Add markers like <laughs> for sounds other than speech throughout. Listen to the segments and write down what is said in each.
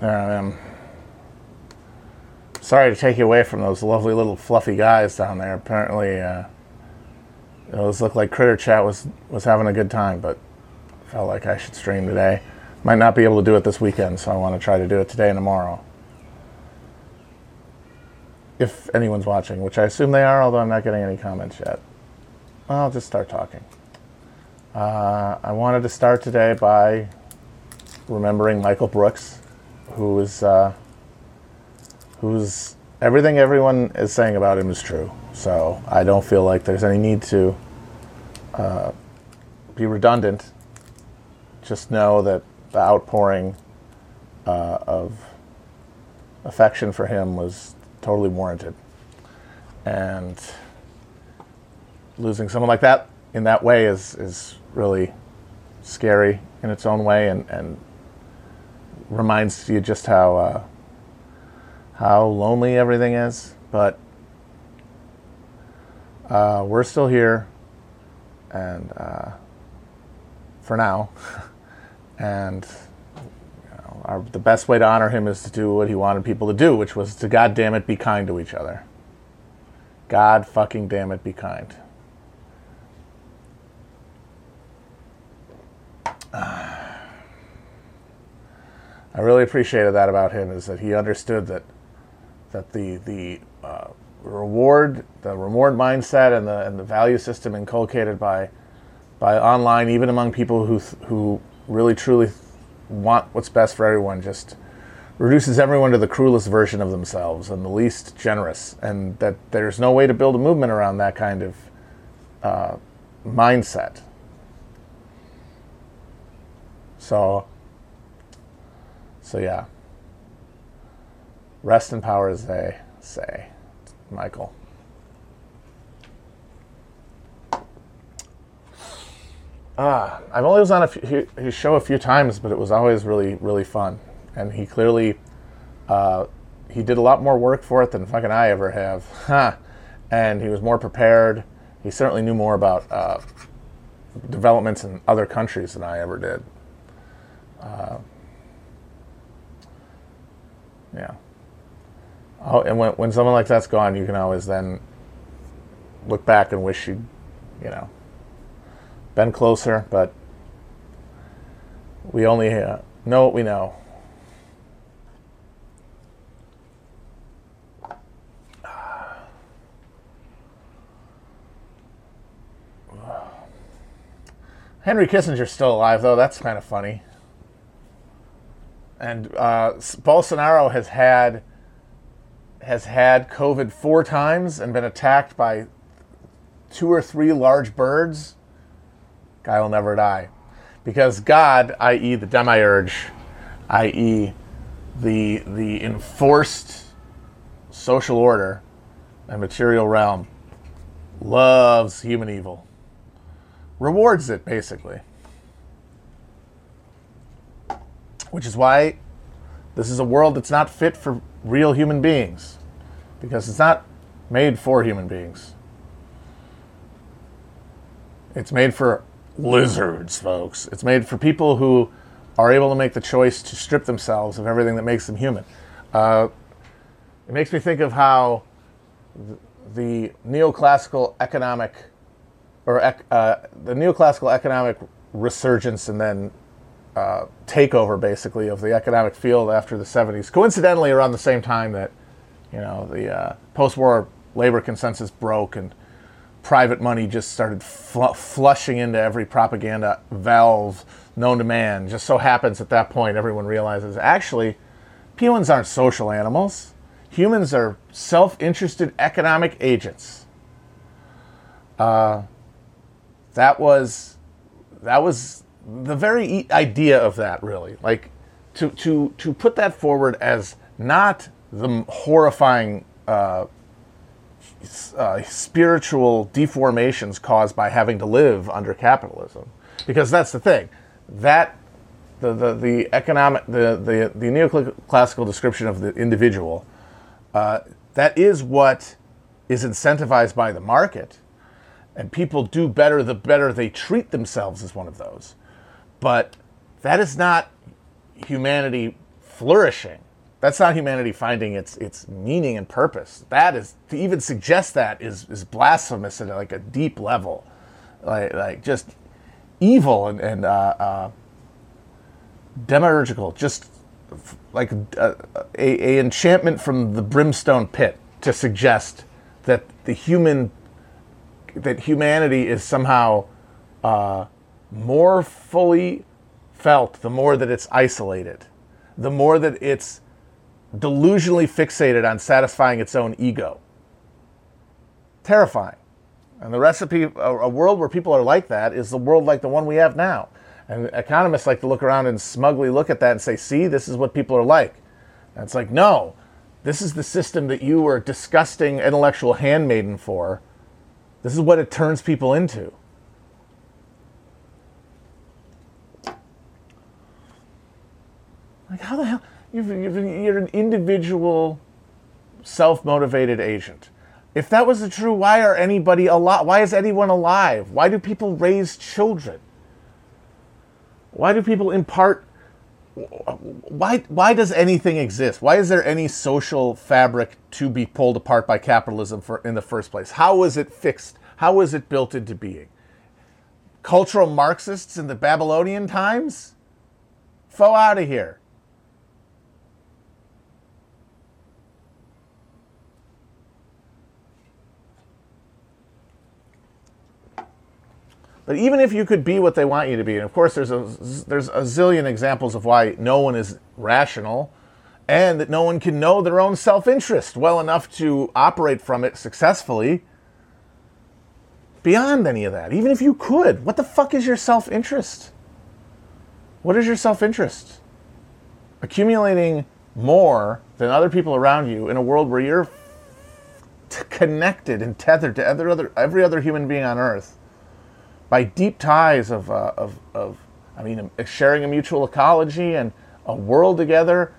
am. Sorry to take you away from those lovely little fluffy guys down there. Apparently, uh, it looked like Critter Chat was was having a good time, but felt like I should stream today. Might not be able to do it this weekend, so I want to try to do it today and tomorrow. If anyone's watching, which I assume they are, although I'm not getting any comments yet. I'll just start talking. Uh, I wanted to start today by remembering Michael Brooks, who is uh, who's everything everyone is saying about him is true. So I don't feel like there's any need to uh, be redundant. Just know that the outpouring uh, of affection for him was totally warranted, and losing someone like that in that way is is really scary in its own way, and and reminds you just how uh, how lonely everything is. But uh, we're still here, and uh, for now, <laughs> and you know, our, the best way to honor him is to do what he wanted people to do, which was to God damn it be kind to each other. God fucking damn it be kind. <sighs> I really appreciated that about him is that he understood that that the the uh, reward the reward mindset and the and the value system inculcated by by online even among people who who really truly want what's best for everyone just reduces everyone to the cruelest version of themselves and the least generous. And that there's no way to build a movement around that kind of uh, mindset. So so yeah. Rest in power, as they say, Michael. Ah, I've only was on a few, his show a few times, but it was always really, really fun. And he clearly, uh, he did a lot more work for it than fucking I ever have. <laughs> Huh. And he was more prepared. He certainly knew more about uh, developments in other countries than I ever did. Uh, yeah. Oh, and when when someone like that's gone, you can always then look back and wish you'd, you know, been closer. But we only uh, know what we know. <sighs> Henry Kissinger's still alive, though. That's kind of funny. And uh, Bolsonaro has had has had COVID four times and been attacked by two or three large birds. Guy will never die, because God, i.e., the demiurge, i.e., the the enforced social order and material realm, loves human evil, rewards it basically. Which is why this is a world that's not fit for real human beings because it's not made for human beings. It's made for lizards, folks. It's made for people who are able to make the choice to strip themselves of everything that makes them human. Uh, it makes me think of how the neoclassical economic or uh, the neoclassical economic resurgence and then uh, takeover, basically, of the economic field after the 70s. Coincidentally, around the same time that, you know, the uh, post-war labor consensus broke and private money just started fl- flushing into every propaganda valve known to man. Just so happens at that point, everyone realizes actually, humans aren't social animals. Humans are self-interested economic agents. Uh, that was that was the very idea of that really like to to to put that forward as not the horrifying uh, uh, spiritual deformations caused by having to live under capitalism. Because that's the thing. That the, the, the economic the, the, the neoclassical description of the individual uh, that is what is incentivized by the market. And people do better the better they treat themselves as one of those but that is not humanity flourishing. That's not humanity finding its its meaning and purpose. That is to even suggest that is is blasphemous at like a deep level, like like just evil and and uh, uh, demiurgical, just like a, a, a enchantment from the brimstone pit to suggest that the human that humanity is somehow uh, more fully felt the more that it's isolated, the more that it's delusionally fixated on satisfying its own ego. Terrifying. And the recipe, a, world where people are like that, is the world like the one we have now. And economists like to look around and smugly look at that and say, see, this is what people are like. And it's like, no, this is the system that you were disgusting intellectual handmaiden for. This is what it turns people into. Like, how the hell? You've, you're an individual, self motivated agent. If that was the true, why are anybody alive? Why is anyone alive? Why do people raise children? Why do people impart? Why, why does anything exist? Why is there any social fabric to be pulled apart by capitalism for, in the first place? How was it fixed? How was it built into being? Cultural Marxists in the Babylonian times? Fo out of here. But even if you could be what they want you to be, and of course there's a there's a zillion examples of why no one is rational and that no one can know their own self-interest well enough to operate from it successfully. Beyond any of that, even if you could, what the fuck is your self-interest? What is your self-interest? Accumulating more than other people around you in a world where you're t- connected and tethered to other, other, every other human being on earth by deep ties of, uh, of, of, I mean, sharing a mutual ecology and a world together,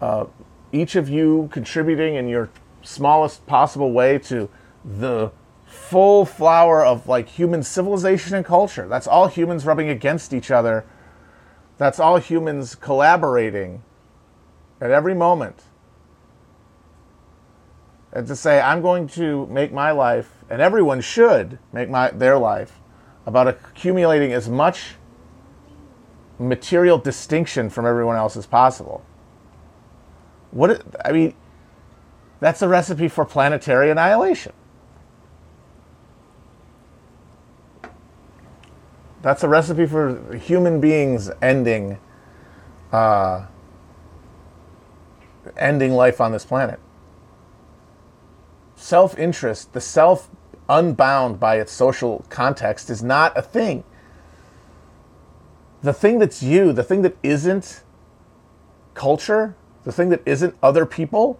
uh, each of you contributing in your smallest possible way to the full flower of like human civilization and culture. That's all humans rubbing against each other. That's all humans collaborating at every moment. And to say, I'm going to make my life, and everyone should make my, their life about accumulating as much material distinction from everyone else as possible. What I mean, that's a recipe for planetary annihilation. That's a recipe for human beings ending, uh, ending life on this planet. Self-interest, the self unbound by its social context is not a thing. The thing that's you, the thing that isn't culture, the thing that isn't other people,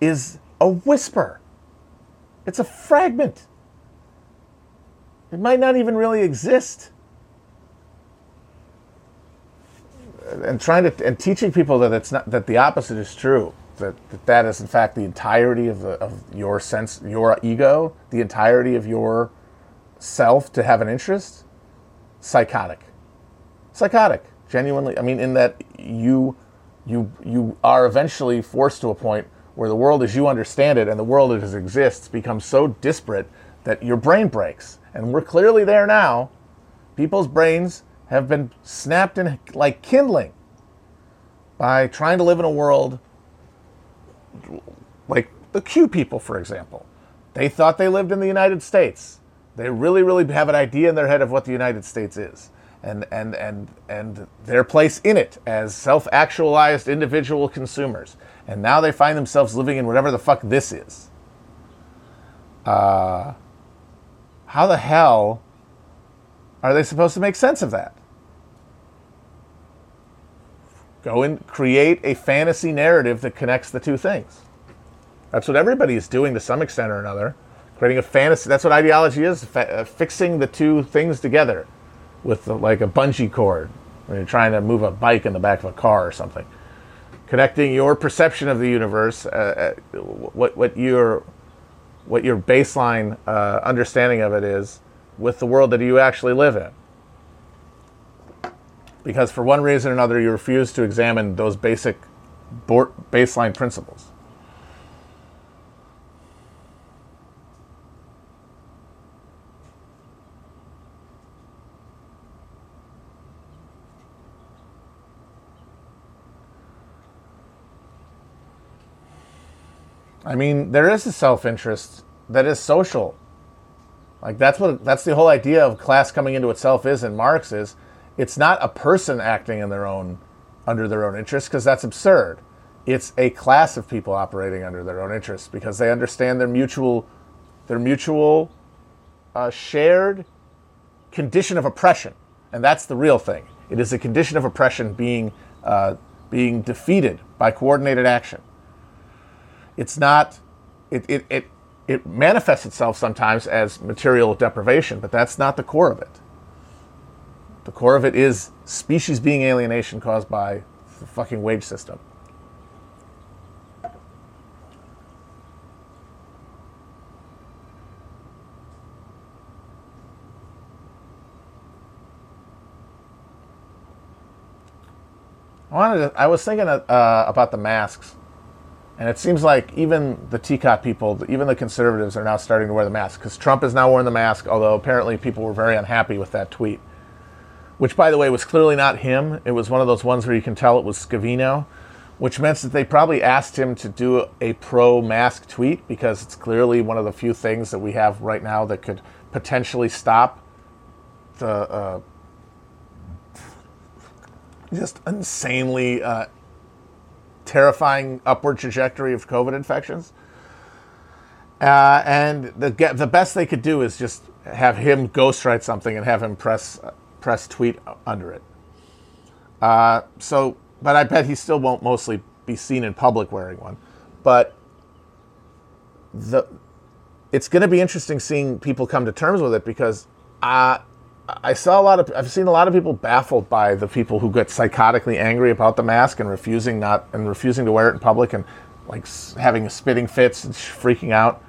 is a whisper. It's a fragment. It might not even really exist. And trying to and teaching people that it's not that the opposite is true that, that that is in fact the entirety of, the, of your sense, your ego, the entirety of your self to have an interest, psychotic. Psychotic, genuinely. I mean, in that you you you are eventually forced to a point where the world as you understand it and the world as it exists becomes so disparate that your brain breaks. And we're clearly there now. People's brains have been snapped in like kindling by trying to live in a world like the Q people, for example. They thought they lived in the United States. They really, really have an idea in their head of what the United States is and, and, and, and their place in it as self actualized individual consumers. And now they find themselves living in whatever the fuck this is. Uh, how the hell are they supposed to make sense of that? Go and create a fantasy narrative that connects the two things. That's what everybody is doing to some extent or another. Creating a fantasy. That's what ideology is fa- uh, fixing the two things together with the, like a bungee cord when you're trying to move a bike in the back of a car or something. Connecting your perception of the universe, uh, uh, what, what, your, what your baseline uh, understanding of it is, with the world that you actually live in because for one reason or another you refuse to examine those basic baseline principles. I mean, there is a self interest that is social. Like that's what that's the whole idea of class coming into itself is in Marx is it's not a person acting in their own under their own interests because that's absurd. It's a class of people operating under their own interests because they understand their mutual their mutual uh, shared condition of oppression, and that's the real thing. It is a condition of oppression being uh, being defeated by coordinated action. It's not. It, it, it, it manifests itself sometimes as material deprivation, but that's not the core of it. The core of it is species being alienation caused by the fucking wage system. I wanted to, I was thinking uh, about the masks and it seems like even the TCOT people, even the conservatives, are now starting to wear the mask because Trump is now wearing the mask, although apparently people were very unhappy with that tweet. Which, by the way, was clearly not him. It was one of those ones where you can tell it was Scavino, which meant that they probably asked him to do a pro mask tweet because it's clearly one of the few things that we have right now that could potentially stop the uh, just insanely uh, terrifying upward trajectory of COVID infections. Uh, and the the best they could do is just have him ghostwrite something and have him press press tweet under it. Uh, so, but I bet he still won't mostly be seen in public wearing one. But the it's going to be interesting seeing people come to terms with it because uh, I saw a lot of I've seen a lot of people baffled by the people who get psychotically angry about the mask and refusing not and refusing to wear it in public and like having spitting fits and freaking out.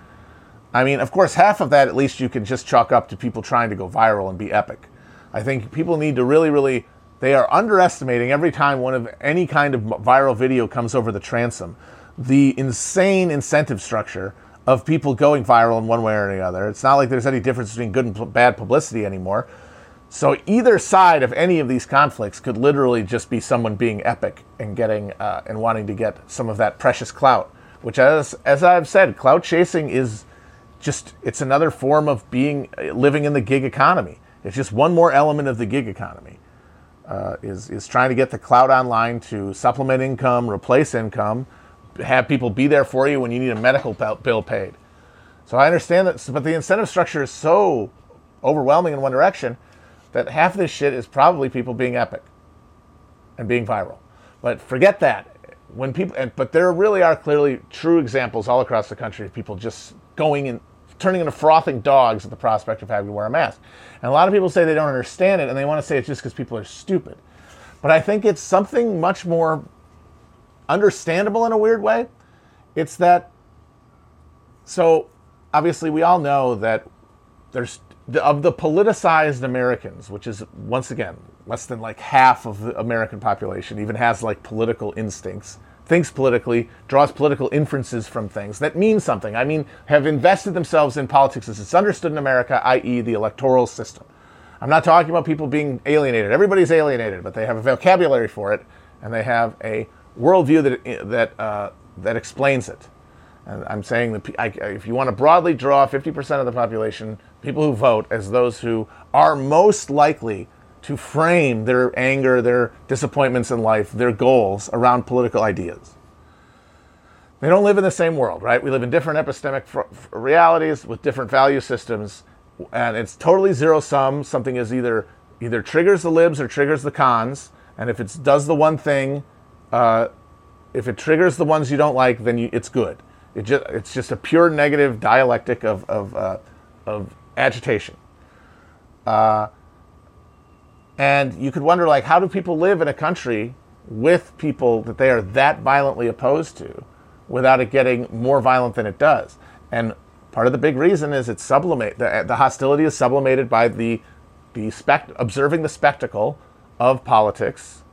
I mean, of course, half of that at least you can just chalk up to people trying to go viral and be epic. I think people need to really, really they are underestimating every time one of any kind of viral video comes over the transom the insane incentive structure of people going viral in one way or the other. It's not like there's any difference between good and bad publicity anymore. So either side of any of these conflicts could literally just be someone being epic and getting uh, and wanting to get some of that precious clout. Which, as as I've said, clout chasing is just it's another form of being living in the gig economy. It's just one more element of the gig economy. Uh, is is trying to get the cloud online to supplement income, replace income, have people be there for you when you need a medical bill paid. So I understand that, but the incentive structure is so overwhelming in one direction that half of this shit is probably people being epic and being viral. But forget that. When people, and, but there really are clearly true examples all across the country of people just going and turning into frothing dogs at the prospect of having to wear a mask. And a lot of people say they don't understand it and they want to say it's just because people are stupid. But I think it's something much more understandable in a weird way. It's that, so obviously we all know that there's of the politicized Americans, which is once again less than like half of the American population, even has like political instincts, thinks politically, draws political inferences from things that mean something. I mean, have invested themselves in politics as it's understood in America, i.e., the electoral system. I'm not talking about people being alienated. Everybody's alienated, but they have a vocabulary for it, and they have a worldview that that uh, that explains it. And I'm saying that if you want to broadly draw 50% of the population, people who vote, as those who are most likely to frame their anger, their disappointments in life, their goals around political ideas. They don't live in the same world, right? We live in different epistemic realities with different value systems, and it's totally zero sum. Something is either either triggers the libs or triggers the cons, and if it does the one thing, uh, if it triggers the ones you don't like, then you, it's good. It just, it's just a pure negative dialectic of, of, uh, of agitation. Uh, and you could wonder, like, how do people live in a country with people that they are that violently opposed to without it getting more violent than it does? And part of the big reason is it's sublimate the, the hostility is sublimated by the the spect observing the spectacle of politics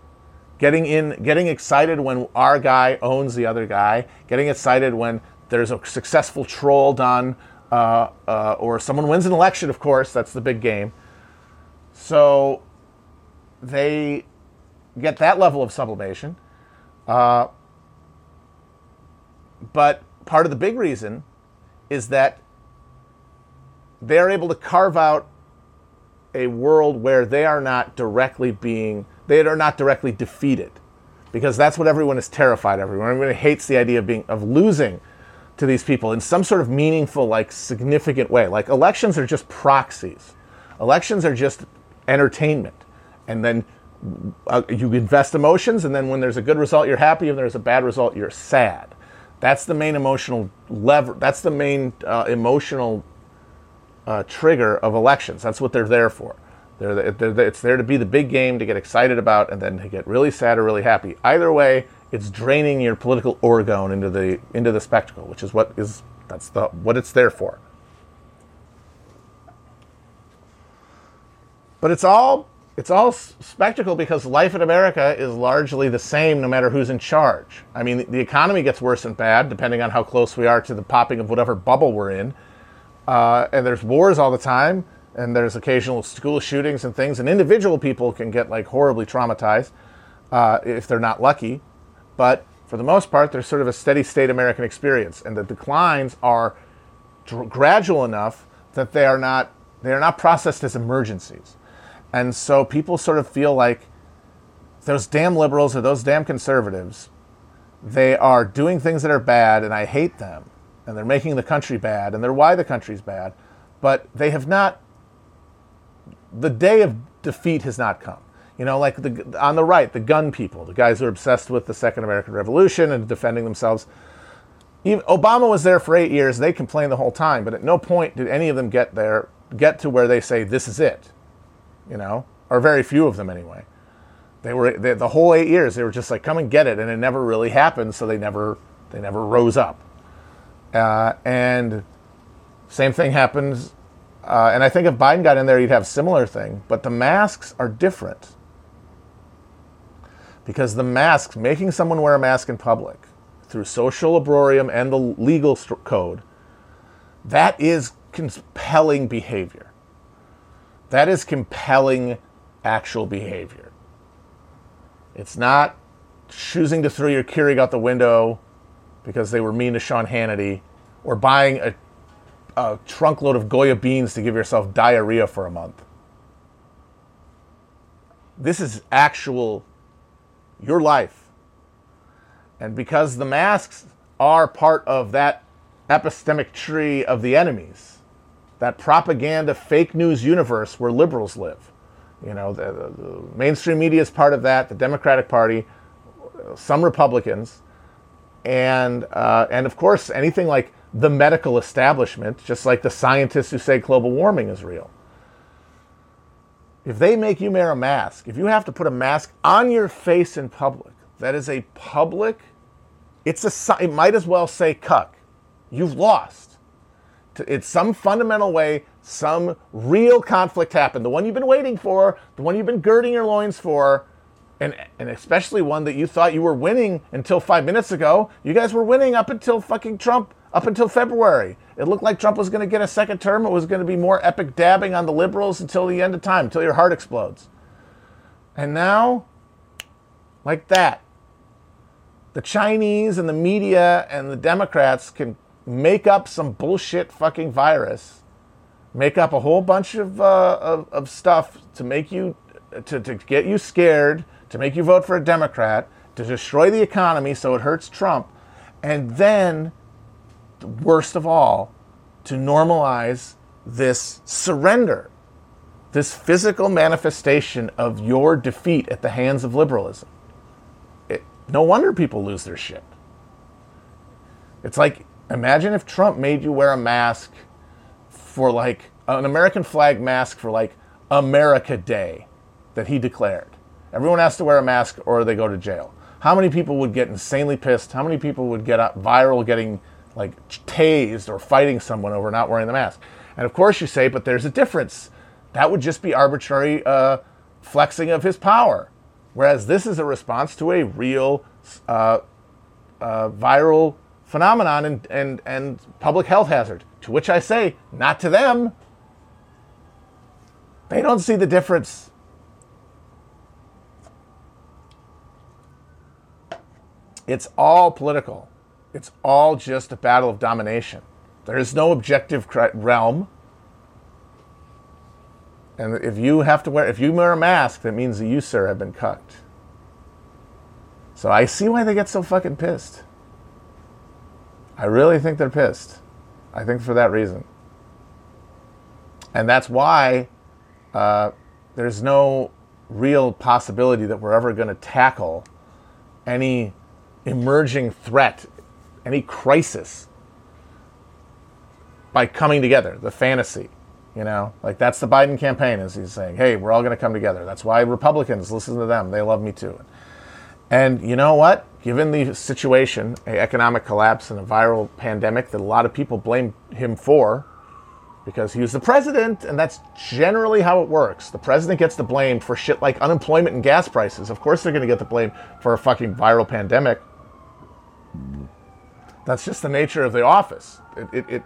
getting in, getting excited when our guy owns the other guy, getting excited when there's a successful troll done, uh, uh, or someone wins an election. Of course, that's the big game. So they get that level of sublimation. Uh, but part of the big reason is that they're able to carve out a world where they are not directly being they are not directly defeated because that's what everyone is terrified of. Everyone everyone hates the idea of being of losing to these people in some sort of meaningful like significant way. Like elections are just proxies. Elections are just entertainment and then uh, you invest emotions and then when there's a good result you're happy and there's a bad result you're sad that's the main emotional lever that's the main uh, emotional uh, trigger of elections. That's what they're there for. They're, they're, it's there to be the big game to get excited about and then to get really sad or really happy. Either way, it's draining your political orgone into the into the spectacle, which is what is that's the what it's there for. But it's all it's all spectacle because life in America is largely the same no matter who's in charge. I mean, the, economy gets worse and bad depending on how close we are to the popping of whatever bubble we're in uh, and there's wars all the time, and there's occasional school shootings and things, and individual people can get like horribly traumatized uh, if they're not lucky. But for the most part, there's sort of a steady state American experience, and the declines are dr- gradual enough that they are not they are not processed as emergencies, and so people sort of feel like those damn liberals or those damn conservatives, they are doing things that are bad, and I hate them and they're making the country bad and they're why the country's bad, but they have not. The day of defeat has not come. You know, like the, on the right, the gun people, the guys who are obsessed with the Second American Revolution and defending themselves. Even, Obama was there for eight years. They complained the whole time, but at no point did any of them get there, get to where they say this is it. You know, or very few of them anyway. They were they, the whole eight years. They were just like, come and get it, and it never really happened. So they never they never rose up. Uh, and same thing happens. Uh, and I think if Biden got in there, he'd have similar thing. But the masks are different because the masks, making someone wear a mask in public through social obrobrium and the legal st- code, that is compelling behavior. That is compelling actual behavior. It's not choosing to throw your Keurig out the window because they were mean to Sean Hannity, or buying a, a trunk load of Goya beans to give yourself diarrhea for a month. This is actual your life. And because the masks are part of that epistemic tree of the enemies, that propaganda fake news universe where liberals live. You know, the, the, the mainstream media is part of that, the Democratic Party, some Republicans and uh, and of course anything like the medical establishment, just like the scientists who say global warming is real. If they make you wear a mask, if you have to put a mask on your face in public, that is a public. It's a. It might as well say cuck. You've lost. It's some fundamental way, some real conflict happened. The one you've been waiting for, the one you've been girding your loins for and and especially one that you thought you were winning until five minutes ago. You guys were winning up until fucking Trump, up until February. It looked like Trump was going to get a second term. It was going to be more epic dabbing on the liberals until the end of time, until your heart explodes. And now, like that, the Chinese and the media and the Democrats can make up some bullshit fucking virus, make up a whole bunch of, uh, of, of stuff to make you, to, to get you scared to make you vote for a Democrat, to destroy the economy so it hurts Trump, and then, worst of all, to normalize this surrender, this physical manifestation of your defeat at the hands of liberalism. It, no wonder people lose their shit. It's like, imagine if Trump made you wear a mask for like an American flag mask for like America Day that he declared. Everyone has to wear a mask or they go to jail. How many people would get insanely pissed? How many people would get viral getting like tased or fighting someone over not wearing the mask? And of course you say, but there's a difference. That would just be arbitrary uh, flexing of his power. Whereas this is a response to a real uh, uh, viral phenomenon and, and, and public health hazard. To which I say, not to them. They don't see the difference. It's all political. It's all just a battle of domination. There is no objective realm. And if you have to wear, if you wear a mask, that means that you, sir, have been cucked. So I see why they get so fucking pissed. I really think they're pissed. I think for that reason. And that's why uh, there's no real possibility that we're ever going to tackle any emerging threat, any crisis by coming together, the fantasy. You know, like that's the Biden campaign, as he's saying, hey, we're all going to come together. That's why Republicans listen to them. They love me too. And you know what? Given the situation, an economic collapse and a viral pandemic that a lot of people blame him for, because he was the president, and that's generally how it works. The president gets the blame for shit like unemployment and gas prices. Of course, they're going to get the blame for a fucking viral pandemic. That's just the nature of the office. It, it, it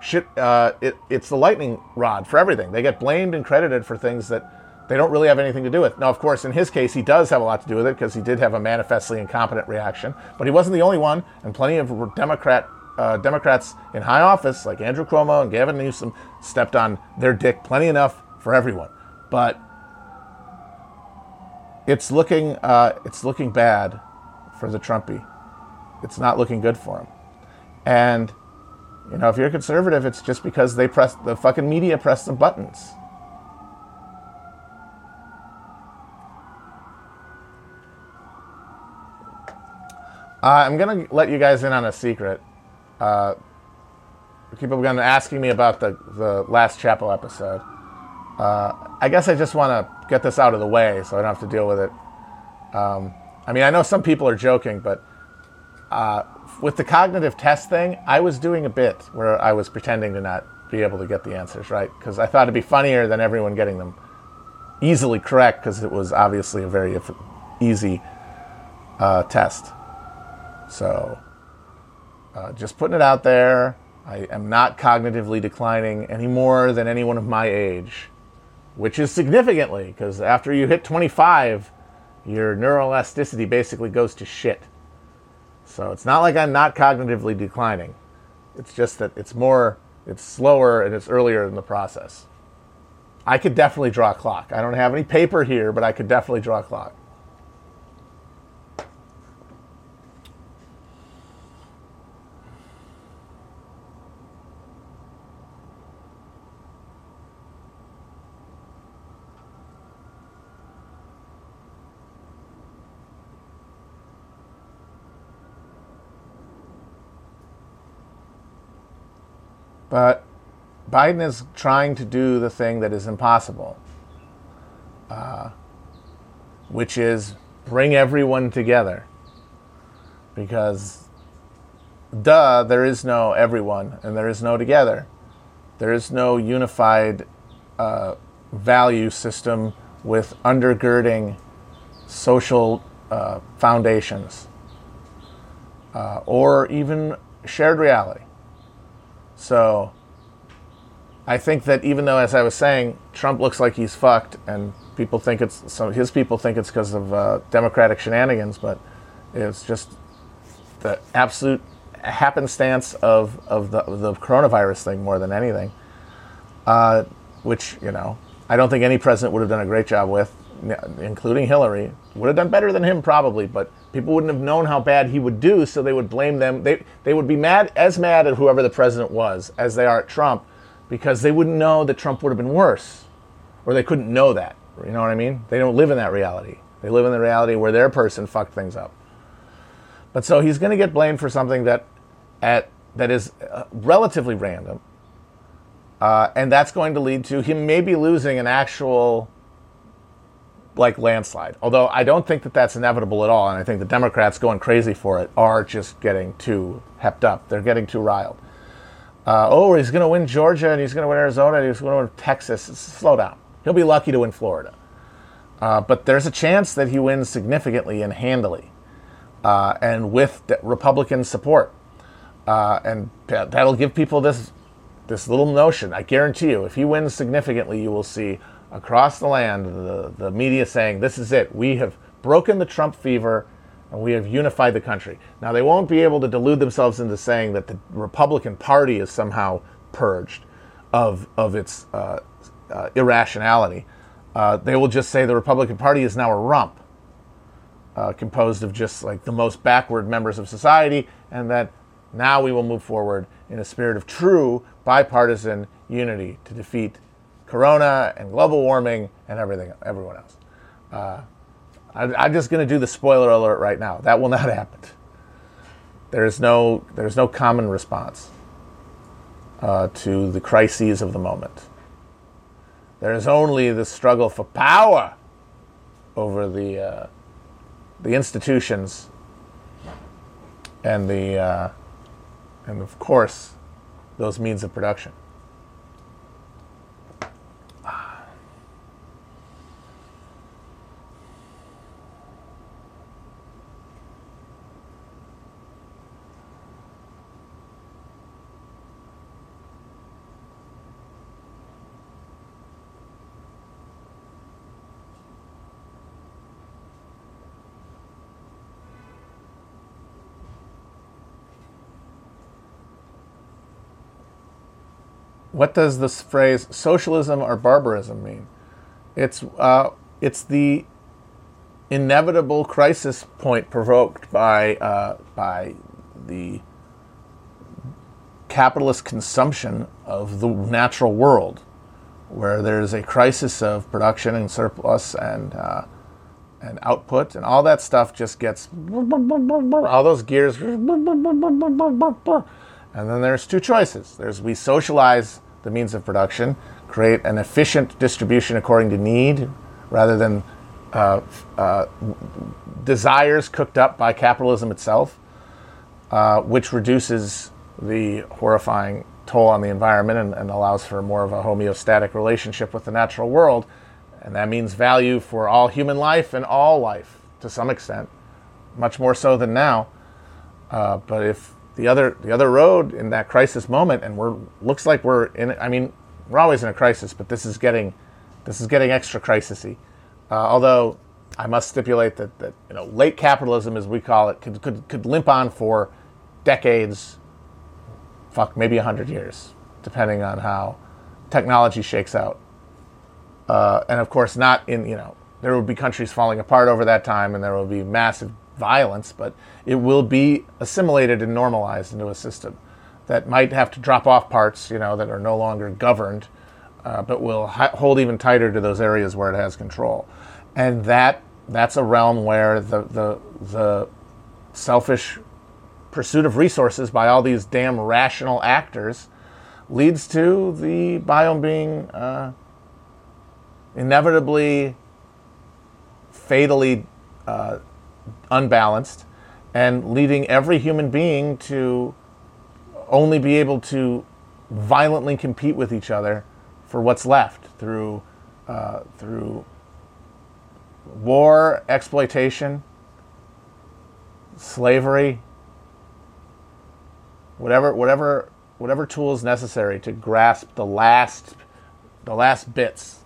shit. Uh, it, it's the lightning rod for everything. They get blamed and credited for things that they don't really have anything to do with. Now, of course, in his case, he does have a lot to do with it because he did have a manifestly incompetent reaction, but he wasn't the only one, and plenty of Democrat uh, Democrats in high office, like Andrew Cuomo and Gavin Newsom, stepped on their dick plenty enough for everyone. But it's looking uh, it's looking bad for the Trumpy. It's not looking good for him. And you know, if you're a conservative, it's just because they press the fucking media press the buttons. Uh, I'm gonna let you guys in on a secret. Uh, people have been asking me about the the last Chapo episode. Uh, I guess I just want to get this out of the way so I don't have to deal with it. Um, I mean, I know some people are joking, but uh, with the cognitive test thing, I was doing a bit where I was pretending to not be able to get the answers right because I thought it'd be funnier than everyone getting them easily correct because it was obviously a very easy uh, test. So, uh, just putting it out there. I am not cognitively declining any more than anyone of my age, which is significantly because after you hit 25, your neuroelasticity basically goes to shit. So it's not like I'm not cognitively declining. It's just that it's more, it's slower and it's earlier in the process. I could definitely draw a clock. I don't have any paper here, but I could definitely draw a clock. But Biden is trying to do the thing that is impossible, uh, which is bring everyone together. Because, duh, there is no everyone and there is no together. There is no unified uh, value system with undergirding social uh, foundations uh, or even shared reality. So I think that even though, as I was saying, Trump looks like he's fucked, and people think it's some his people think it's because of uh, Democratic shenanigans, but it's just the absolute happenstance of of the the coronavirus thing more than anything. Uh, which you know, I don't think any president would have done a great job with, including Hillary. Would have done better than him probably, but people wouldn't have known how bad he would do, so they would blame them. They, they would be mad, as mad at whoever the president was as they are at Trump, because they wouldn't know that Trump would have been worse, or they couldn't know that. You know what I mean? They don't live in that reality. They live in the reality where their person fucked things up. But so he's going to get blamed for something that, at that is uh, relatively random, uh, and that's going to lead to him maybe losing an actual like landslide. Although I don't think that that's inevitable at all, and I think the Democrats going crazy for it are just getting too hepped up. They're getting too riled. Uh, oh, he's going to win Georgia and he's going to win Arizona and he's going to win Texas. Slow down. He'll be lucky to win Florida. Uh, but there's a chance that he wins significantly and handily, uh, and with Republican support. Uh, and that'll give people this this little notion. I guarantee you, if he wins significantly, you will see across the land the, the media saying, "This is it. We have broken the Trump fever." And we have unified the country. Now, they won't be able to delude themselves into saying that the Republican Party is somehow purged of, of its uh, uh, irrationality. Uh, they will just say the Republican Party is now a rump uh, composed of just like the most backward members of society, and that now we will move forward in a spirit of true bipartisan unity to defeat corona and global warming and everything, everyone else. Uh, I, am just going to do the spoiler alert right now. That will not <laughs> happen. There is no, there is no common response uh, to the crises of the moment. There is only the struggle for power over the uh, the institutions and the uh, and of course those means of production. What does this phrase socialism or barbarism mean? It's, uh, it's the inevitable crisis point provoked by, uh, by the capitalist consumption of the natural world, where there's a crisis of production and surplus and, uh, and output, and all that stuff just gets all those gears. And then there's two choices. There's we socialize the means of production, create an efficient distribution according to need rather than uh, uh, desires cooked up by capitalism itself, uh, which reduces the horrifying toll on the environment and, and, allows for more of a homeostatic relationship with the natural world. And that means value for all human life and all life to some extent, much more so than now. Uh, but if the other the other road in that crisis moment, and we're looks like we're in. I mean, we're always in a crisis, but this is getting this is getting extra crisisy. Uh, although I must stipulate that that you know late capitalism, as we call it, could could, could limp on for decades, fuck maybe hundred years, depending on how technology shakes out. Uh, and of course, not in you know there will be countries falling apart over that time, and there will be massive violence, but it will be assimilated and normalized into a system that might have to drop off parts, you know, that are no longer governed, uh, but will hold even tighter to those areas where it has control. And that that's a realm where the the the selfish pursuit of resources by all these damn rational actors leads to the biome being uh, inevitably fatally uh, unbalanced and leading every human being to only be able to violently compete with each other for what's left through uh, through war, exploitation, slavery, whatever whatever whatever tools necessary to grasp the last the last bits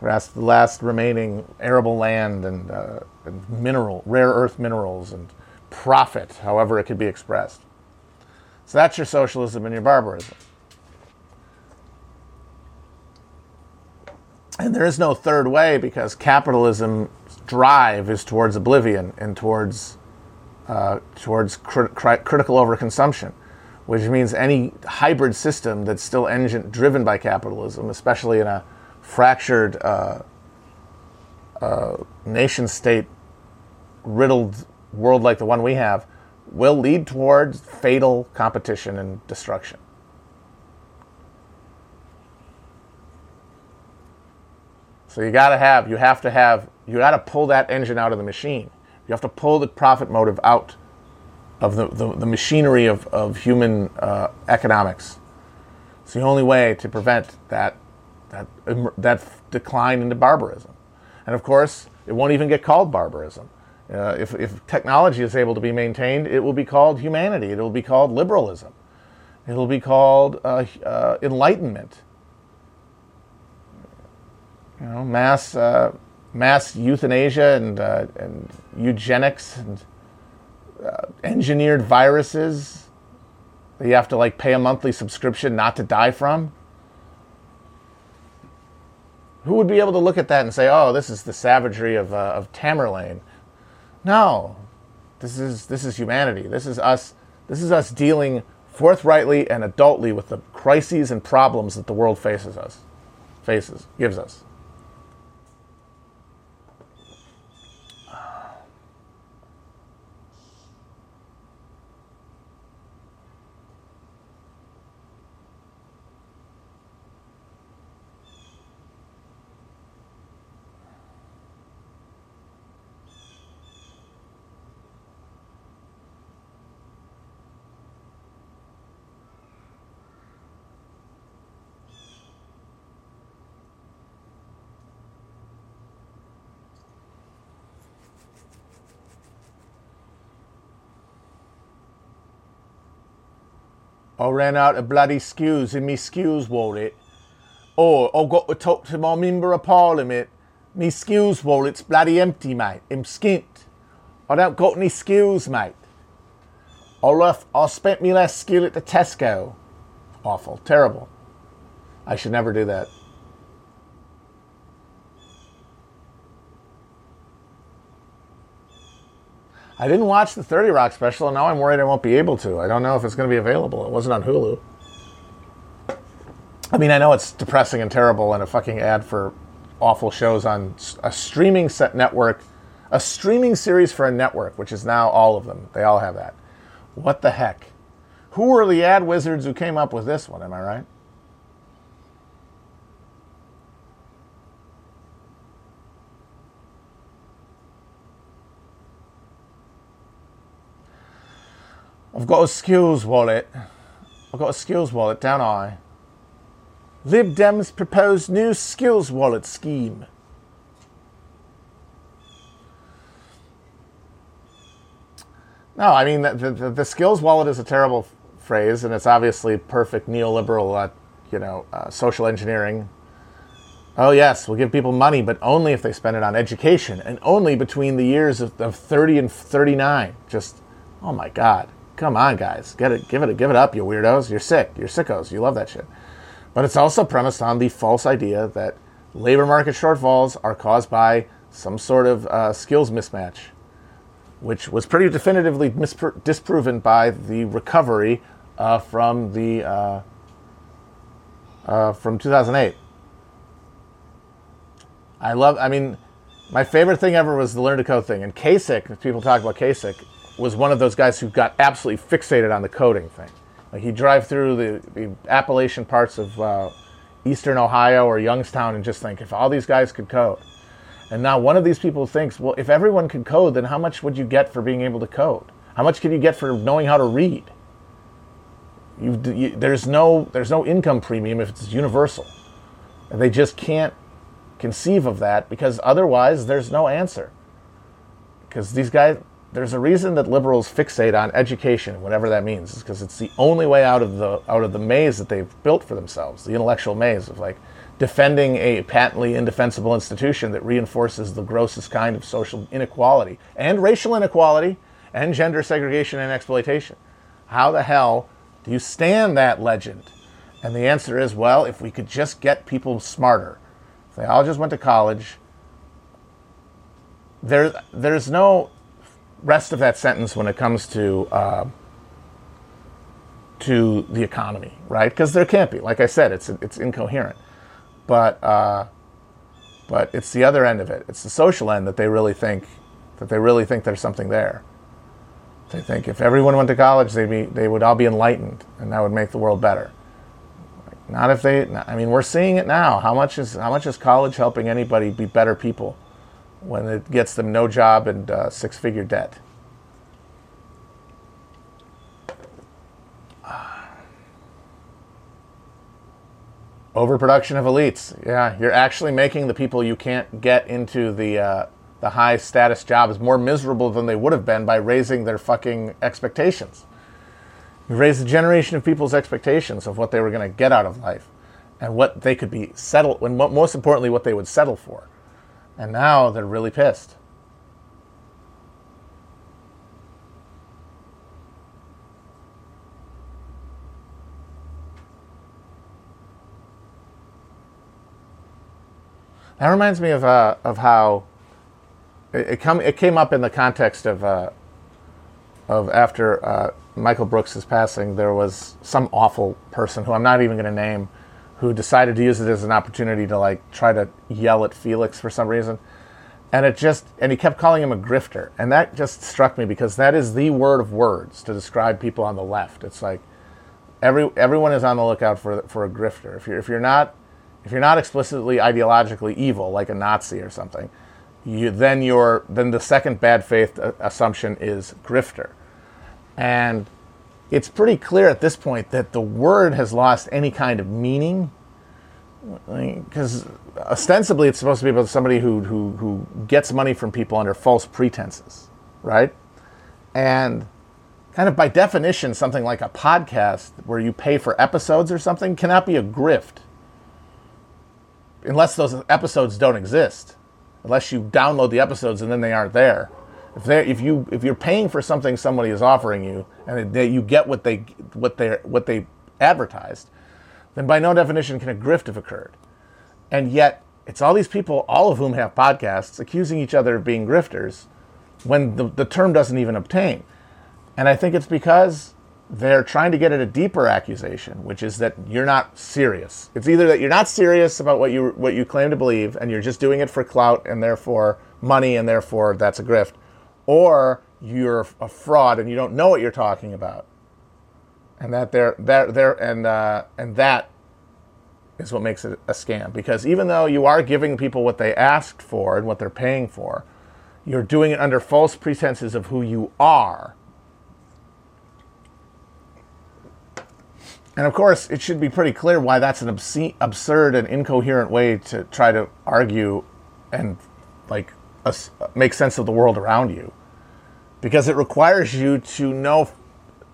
grasp the last remaining arable land and, uh, and mineral, rare earth minerals and profit, however it could be expressed. So that's your socialism and your barbarism. And there is no third way because capitalism's drive is towards oblivion and towards, uh, towards crit- critical overconsumption, which means any hybrid system that's still engine driven by capitalism, especially in a fractured uh, uh, nation state riddled world like the one we have will lead towards fatal competition and destruction. So you got to have, you have to have, you got to pull that engine out of the machine. You have to pull the profit motive out of the, the, the machinery of, of human uh, economics. It's the only way to prevent that that that decline into barbarism. And of course, it won't even get called barbarism. Uh, if, if technology is able to be maintained, it will be called humanity. It will be called liberalism. It'll be called uh, uh, enlightenment. You know, mass uh, mass euthanasia and uh, and eugenics and uh, engineered viruses that you have to like pay a monthly subscription not to die from. Who would be able to look at that and say, "Oh, this is the savagery of of Tamerlane"? No, this is this is humanity. This is us. This is us dealing forthrightly and adultly with the crises and problems that the world faces us, faces, gives us. I ran out of bloody skews in me skews wallet. Or I've got to talk to my member of parliament. Me skews wallet's bloody empty, mate. I'm skint. I don't got any skills, mate. I left, I spent me last skill at the Tesco. Awful. Terrible. I should never do that. I didn't watch the 30 Rock special, and now I'm worried I won't be able to. I don't know if it's going to be available. It wasn't on Hulu. I mean, I know it's depressing and terrible and a fucking ad for awful shows on a streaming set network, a streaming series for a network, which is now all of them. They all have that. What the heck? Who were the ad wizards who came up with this one? Am I right? I've got a skills wallet. I've got a skills wallet, don't I? Lib Dems proposed new skills wallet scheme. No, I mean, the, the, the skills wallet is a terrible phrase, and it's obviously perfect neoliberal, uh, you know, uh, social engineering. Oh, yes, we'll give people money, but only if they spend it on education, and only between the years of, of 30 and 39. Just, oh my God. Come on, guys, get it, give it, give it up, you weirdos. You're sick. You're sickos. You love that shit. But it's also premised on the false idea that labor market shortfalls are caused by some sort of uh, skills mismatch, which was pretty definitively mispro- disproven by the recovery uh, from the uh, uh from 2008. I love. I mean, my favorite thing ever was the learn to code thing. And Kasich, if people talk about Kasich, was one of those guys who got absolutely fixated on the coding thing. Like he'd drive through the, the Appalachian parts of uh, eastern Ohio or Youngstown and just think, if all these guys could code. And now one of these people thinks, well, if everyone could code, then how much would you get for being able to code? How much can you get for knowing how to read? You, there's no there's no income premium if it's universal. And they just can't conceive of that because otherwise there's no answer. Because these guys, there's a reason that liberals fixate on education, whatever that means, is because it's the only way out of the out of the maze that they've built for themselves, the intellectual maze of like defending a patently indefensible institution that reinforces the grossest kind of social inequality and racial inequality and gender segregation and exploitation. How the hell do you stand that legend? And the answer is, well, if we could just get people smarter, if they all just went to college, there, there's no rest of that sentence when it comes to uh, to the economy, right? Because there can't be. Like I said, it's it's incoherent. But uh, but it's the other end of it. It's the social end that they really think that they really think there's something there. They think if everyone went to college, they'd be they would all be enlightened, and that would make the world better. Not if they. I mean, we're seeing it now. How much is how much is college helping anybody be better people? When it gets them no job and uh, six figure debt. <sighs> Overproduction of elites. Yeah, you're actually making the people you can't get into the uh, the high status jobs more miserable than they would have been by raising their fucking expectations. You raised a generation of people's expectations of what they were going to get out of life and what they could be settled, and most importantly, what they would settle for. And now they're really pissed. That reminds me of uh, of how it, it come it came up in the context of uh, of after uh, Michael Brooks's passing, there was some awful person who I'm not even going to name, who decided to use it as an opportunity to like try to yell at Felix for some reason, and it just and he kept calling him a grifter, and that just struck me because that is the word of words to describe people on the left. It's like every everyone is on the lookout for for a grifter. If you're if you're not if you're not explicitly ideologically evil, like a Nazi or something, you, then you're then the second bad faith uh, assumption is grifter, and it's pretty clear at this point that the word has lost any kind of meaning because ostensibly it's supposed to be about somebody who, who, who gets money from people under false pretenses, right? And kind of by definition, something like a podcast where you pay for episodes or something cannot be a grift unless those episodes don't exist, unless you download the episodes and then they aren't there. If they if you if you're paying for something somebody is offering you and they, you get what they what they what they advertised, then by no definition can a grift have occurred. And yet it's all these people, all of whom have podcasts, accusing each other of being grifters when the, the term doesn't even obtain. And I think it's because they're trying to get at a deeper accusation, which is that you're not serious. It's either that you're not serious about what you what you claim to believe, and you're just doing it for clout and therefore money, and therefore that's a grift, or you're a fraud and you don't know what you're talking about, and that they're they're, they're and uh, and that is what makes it a scam. Because even though you are giving people what they asked for and what they're paying for, you're doing it under false pretenses of who you are And of course, it should be pretty clear why that's an obscene, absurd and incoherent way to try to argue and like uh, make sense of the world around you, because it requires you to know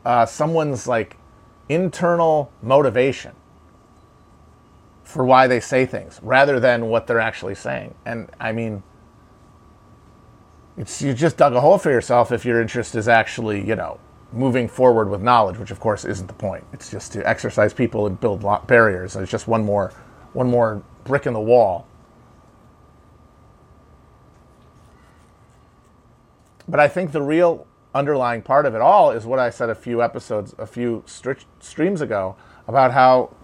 uh, someone's like internal motivation for why they say things, rather than what they're actually saying. And I mean, it's you just dug a hole for yourself if your interest is actually you know moving forward with knowledge, which of course isn't the point. It's just to exercise people and build barriers. It's just one more, one more brick in the wall. But I think the real underlying part of it all is what I said a few episodes, a few streams ago about how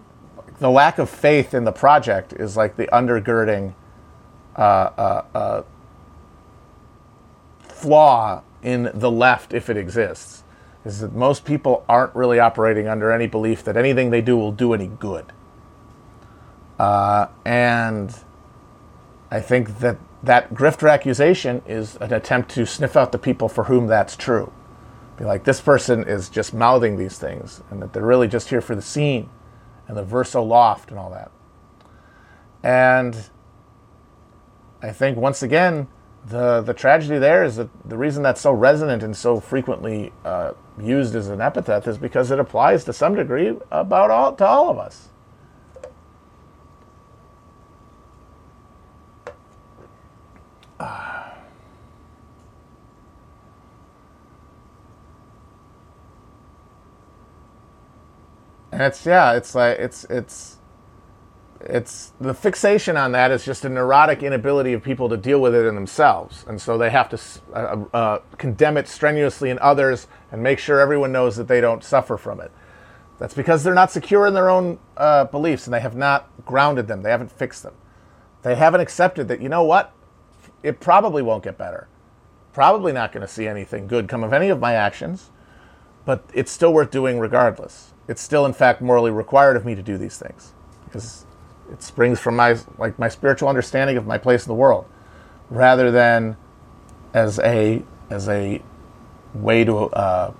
the lack of faith in the project is like the undergirding uh, uh, uh, flaw in the left if it exists is that most people aren't really operating under any belief that anything they do will do any good. Uh, and I think that that grifter accusation is an attempt to sniff out the people for whom that's true. Be like, this person is just mouthing these things, and that they're really just here for the scene and the verso loft and all that. And I think once again, the the tragedy there is that the reason that's so resonant and so frequently uh, used as an epithet is because it applies to some degree about all to all of us. <sighs> And it's yeah, it's like it's it's it's the fixation on that is just a neurotic inability of people to deal with it in themselves, and so they have to uh, uh, condemn it strenuously in others and make sure everyone knows that they don't suffer from it. That's because they're not secure in their own uh, beliefs and they have not grounded them. They haven't fixed them. They haven't accepted that you know what, it probably won't get better. Probably not going to see anything good come of any of my actions, but it's still worth doing regardless. It's still, in fact, morally required of me to do these things because it springs from my like my spiritual understanding of my place in the world, rather than as a as a way to uh,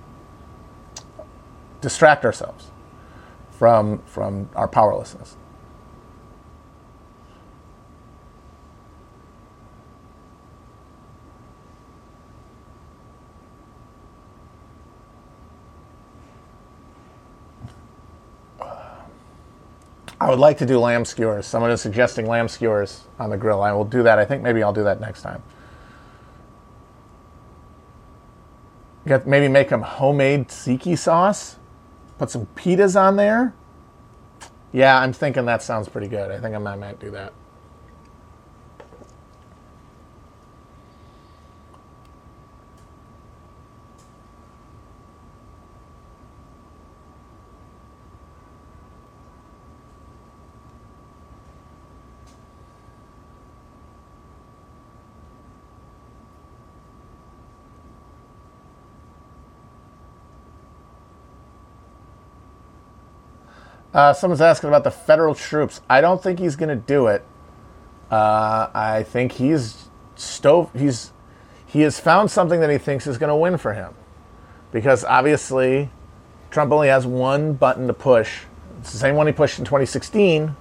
distract ourselves from from our powerlessness. I would like to do lamb skewers. Someone is suggesting lamb skewers on the grill. I will do that. I think maybe I'll do that next time. Get, maybe make them homemade tzatziki sauce. Put some pitas on there. Yeah, I'm thinking that sounds pretty good. I think I might, might do that. Uh, someone's asking about the federal troops. I don't think he's going to do it. Uh, I think he's stove. He's he has found something that he thinks is going to win for him, because obviously, Trump only has one button to push. It's the same one he pushed in 2016,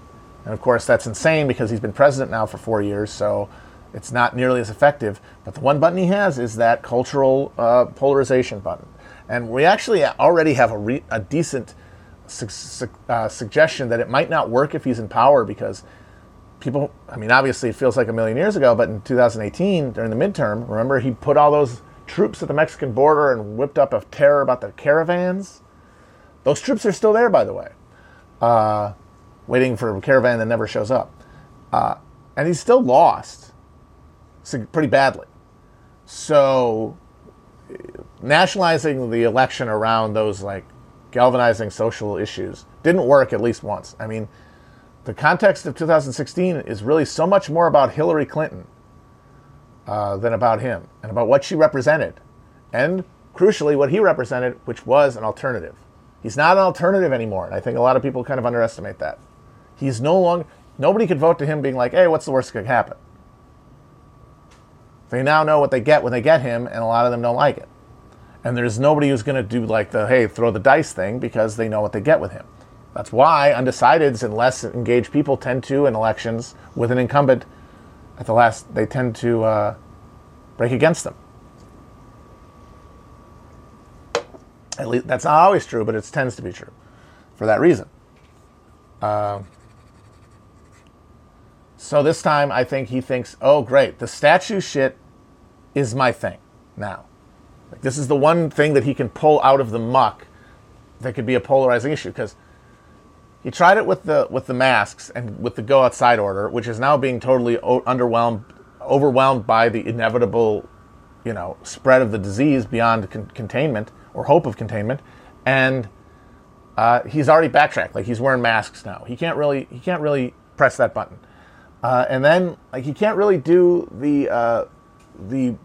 and of course that's insane because he's been president now for four years. So it's not nearly as effective. But the one button he has is that cultural uh, polarization button, and we actually already have a, re- a decent su- su- uh, suggestion that it might not work if he's in power because people, I mean, obviously it feels like a million years ago, but in 2018, during the midterm, remember he put all those troops at the Mexican border and whipped up a terror about the caravans? Those troops are still there, by the way, uh, waiting for a caravan that never shows up. Uh, and he's still lost pretty badly. So nationalizing the election around those like galvanizing social issues. Didn't work at least once. I mean, the context of 2016 is really so much more about Hillary Clinton uh, than about him and about what she represented. And crucially, what he represented, which was an alternative. He's not an alternative anymore. And I think a lot of people kind of underestimate that. He's no longer, nobody could vote to him being like, hey, what's the worst that could happen? They now know what they get when they get him, and a lot of them don't like it. And there's nobody who's going to do like the, hey, throw the dice thing because they know what they get with him. That's why undecideds and less engaged people tend to, in elections with an incumbent at the last, they tend to uh, break against them. At least that's not always true, but it tends to be true for that reason. Uh, so this time, I think he thinks, oh, great, the statue shit is my thing now. Like this is the one thing that he can pull out of the muck that could be a polarizing issue because he tried it with the with the masks and with the go outside order, which is now being totally o- underwhelmed, overwhelmed by the inevitable, you know, spread of the disease beyond con- containment or hope of containment, and uh, he's already backtracked. Like he's wearing masks now. He can't really he can't really press that button, uh, and then like he can't really do the uh, the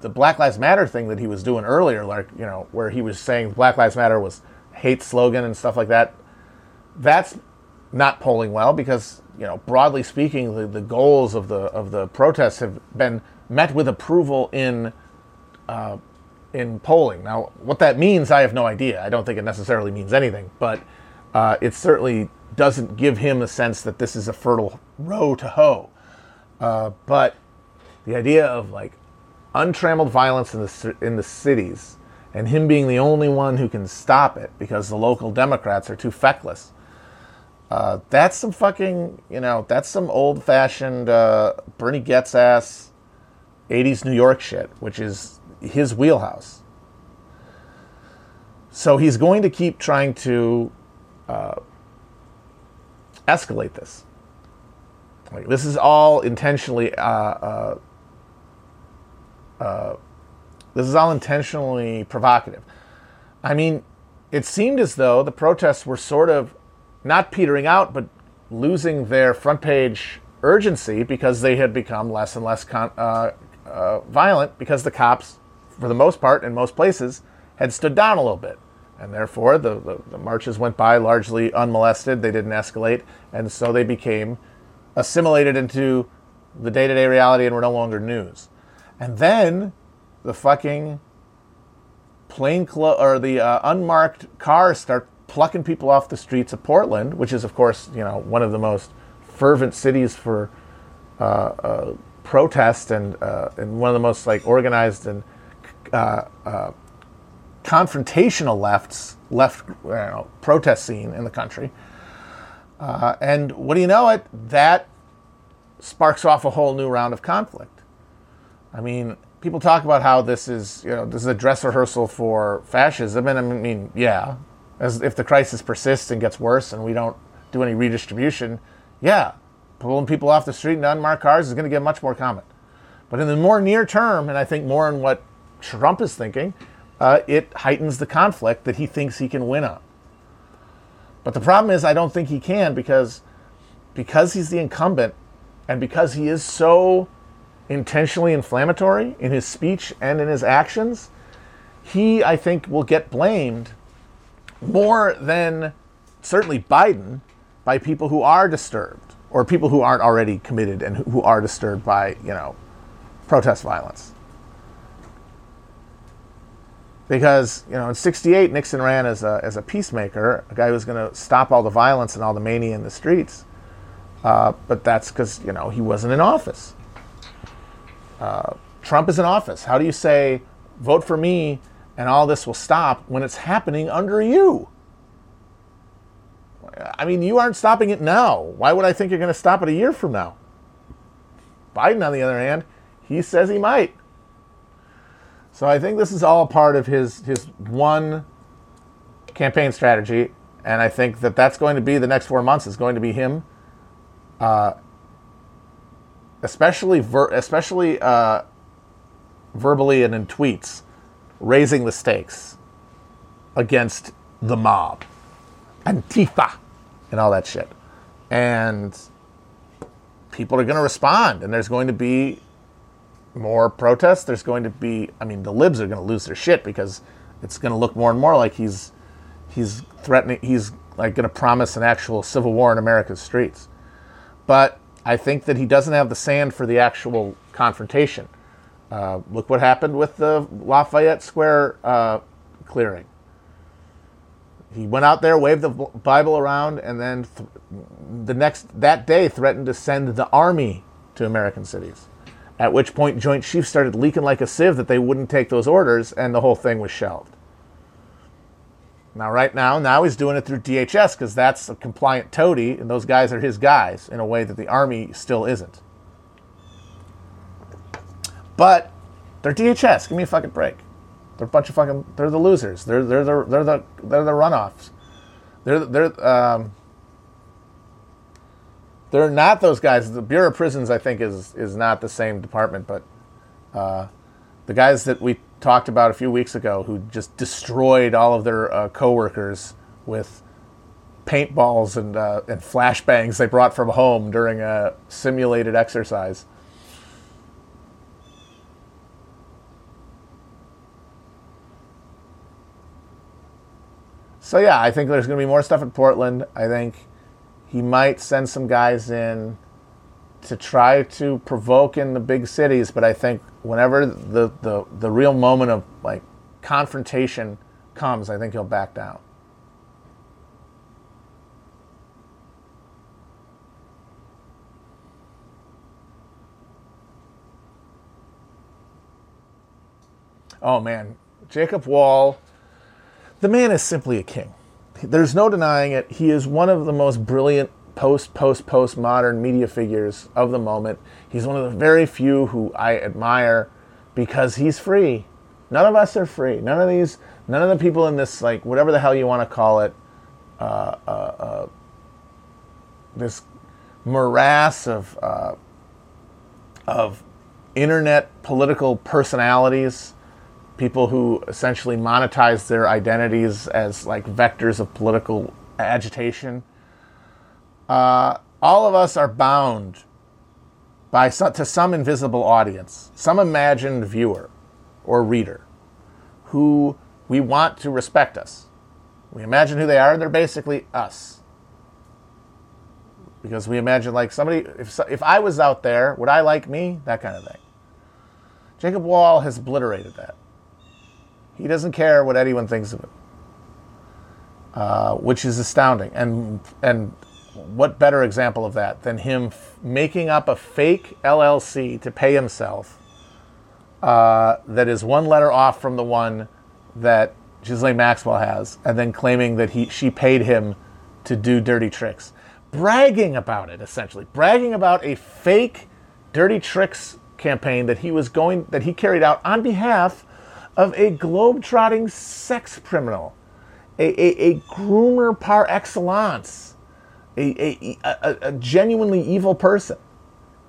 the Black Lives Matter thing that he was doing earlier, like you know, where he was saying Black Lives Matter was hate slogan and stuff like that. That's not polling well because you know, broadly speaking, the, the goals of the of the protests have been met with approval in uh, in polling. Now, what that means, I have no idea. I don't think it necessarily means anything, but uh, it certainly doesn't give him a sense that this is a fertile row to hoe. Uh, but the idea of like untrammeled violence in the in the cities, and him being the only one who can stop it because the local Democrats are too feckless. Uh, that's some fucking, you know, that's some old fashioned uh, Bernie Goetz ass 80s New York shit, which is his wheelhouse. So he's going to keep trying to uh, escalate this. Like, this is all intentionally uh, uh, uh, this is all intentionally provocative. I mean, it seemed as though the protests were sort of not petering out, but losing their front page urgency because they had become less and less con- uh, uh, violent because the cops, for the most part, in most places, had stood down a little bit. And therefore, the, the, the marches went by largely unmolested. They didn't escalate. And so they became assimilated into the day to day reality and were no longer news. And then the fucking plain clo- or the uh, unmarked cars start plucking people off the streets of Portland, which is, of course, you know, one of the most fervent cities for uh, uh, protest and uh, and one of the most like organized and uh, uh, confrontational lefts left you know, protest scene in the country. And what do you know it? That sparks off a whole new round of conflict. I mean, people talk about how this is, you know, this is a dress rehearsal for fascism, and I mean, yeah, as if the crisis persists and gets worse, and we don't do any redistribution, yeah, pulling people off the street in unmarked cars is going to get much more common. But in the more near term, and I think more in what Trump is thinking, uh, it heightens the conflict that he thinks he can win on. But the problem is, I don't think he can because because he's the incumbent, and because he is so intentionally inflammatory in his speech and in his actions, he, I think, will get blamed more than certainly Biden by people who are disturbed or people who aren't already committed and who are disturbed by, you know, protest violence. Because, you know, in 68, Nixon ran as a, as a peacemaker, a guy who was going to stop all the violence and all the mania in the streets. Uh, but that's because, you know, he wasn't in office. Uh, Trump is in office. How do you say, vote for me and all this will stop when it's happening under you? I mean, you aren't stopping it now. Why would I think you're going to stop it a year from now? Biden, on the other hand, he says he might. So I think this is all part of his his one campaign strategy, and I think that that's going to be the next four months is going to be him, uh, especially ver- especially uh, verbally and in tweets, raising the stakes against the mob, Antifa, and all that shit, and people are going to respond, and there's going to be more protests. There's going to be, I mean, the libs are going to lose their shit because it's going to look more and more like he's he's threatening, he's like going to promise an actual civil war in America's streets. But I think that he doesn't have the sand for the actual confrontation. Uh, look what happened with the Lafayette Square uh, clearing. He went out there, waved the Bible around, and then th- the next that day threatened to send the army to American cities. At which point, Joint Chiefs started leaking like a sieve that they wouldn't take those orders, and the whole thing was shelved. Now, right now, now he's doing it through DHS because that's a compliant toady, and those guys are his guys in a way that the Army still isn't. But they're DHS. Give me a fucking break. They're a bunch of fucking. They're the losers. They're they're the they're the they're the runoffs. They're they're um. They're not those guys. The Bureau of Prisons, I think, is is not the same department, but uh, the guys that we talked about a few weeks ago who just destroyed all of their uh, coworkers with paintballs and uh, and flashbangs they brought from home during a simulated exercise. So yeah, I think there's going to be more stuff in Portland. I think he might send some guys in to try to provoke in the big cities, but I think whenever the, the, the real moment of like confrontation comes, I think he'll back down. Oh man, Jacob Wohl, the man is simply a king. There's no denying it. He is one of the most brilliant post, post, post modern media figures of the moment. He's one of the very few who I admire because he's free. None of us are free. None of these, none of the people in this, like, whatever the hell you want to call it, uh, uh, uh, this morass of, uh, of internet political personalities people who essentially monetize their identities as like vectors of political agitation. Uh, all of us are bound by some, to some invisible audience, some imagined viewer or reader who we want to respect us. We imagine who they are, and they're basically us. Because we imagine like somebody, if, if I was out there, would I like me? That kind of thing. Jacob Wohl has obliterated that. He doesn't care what anyone thinks of him, uh, which is astounding. And and what better example of that than him f- making up a fake LLC to pay himself uh, that is one letter off from the one that Ghislaine Maxwell has, and then claiming that he she paid him to do dirty tricks. bragging about it essentially, bragging about a fake dirty tricks campaign that he was going that he carried out on behalf of a globe-trotting sex criminal, a, a, a groomer par excellence, a, a, a, genuinely evil person.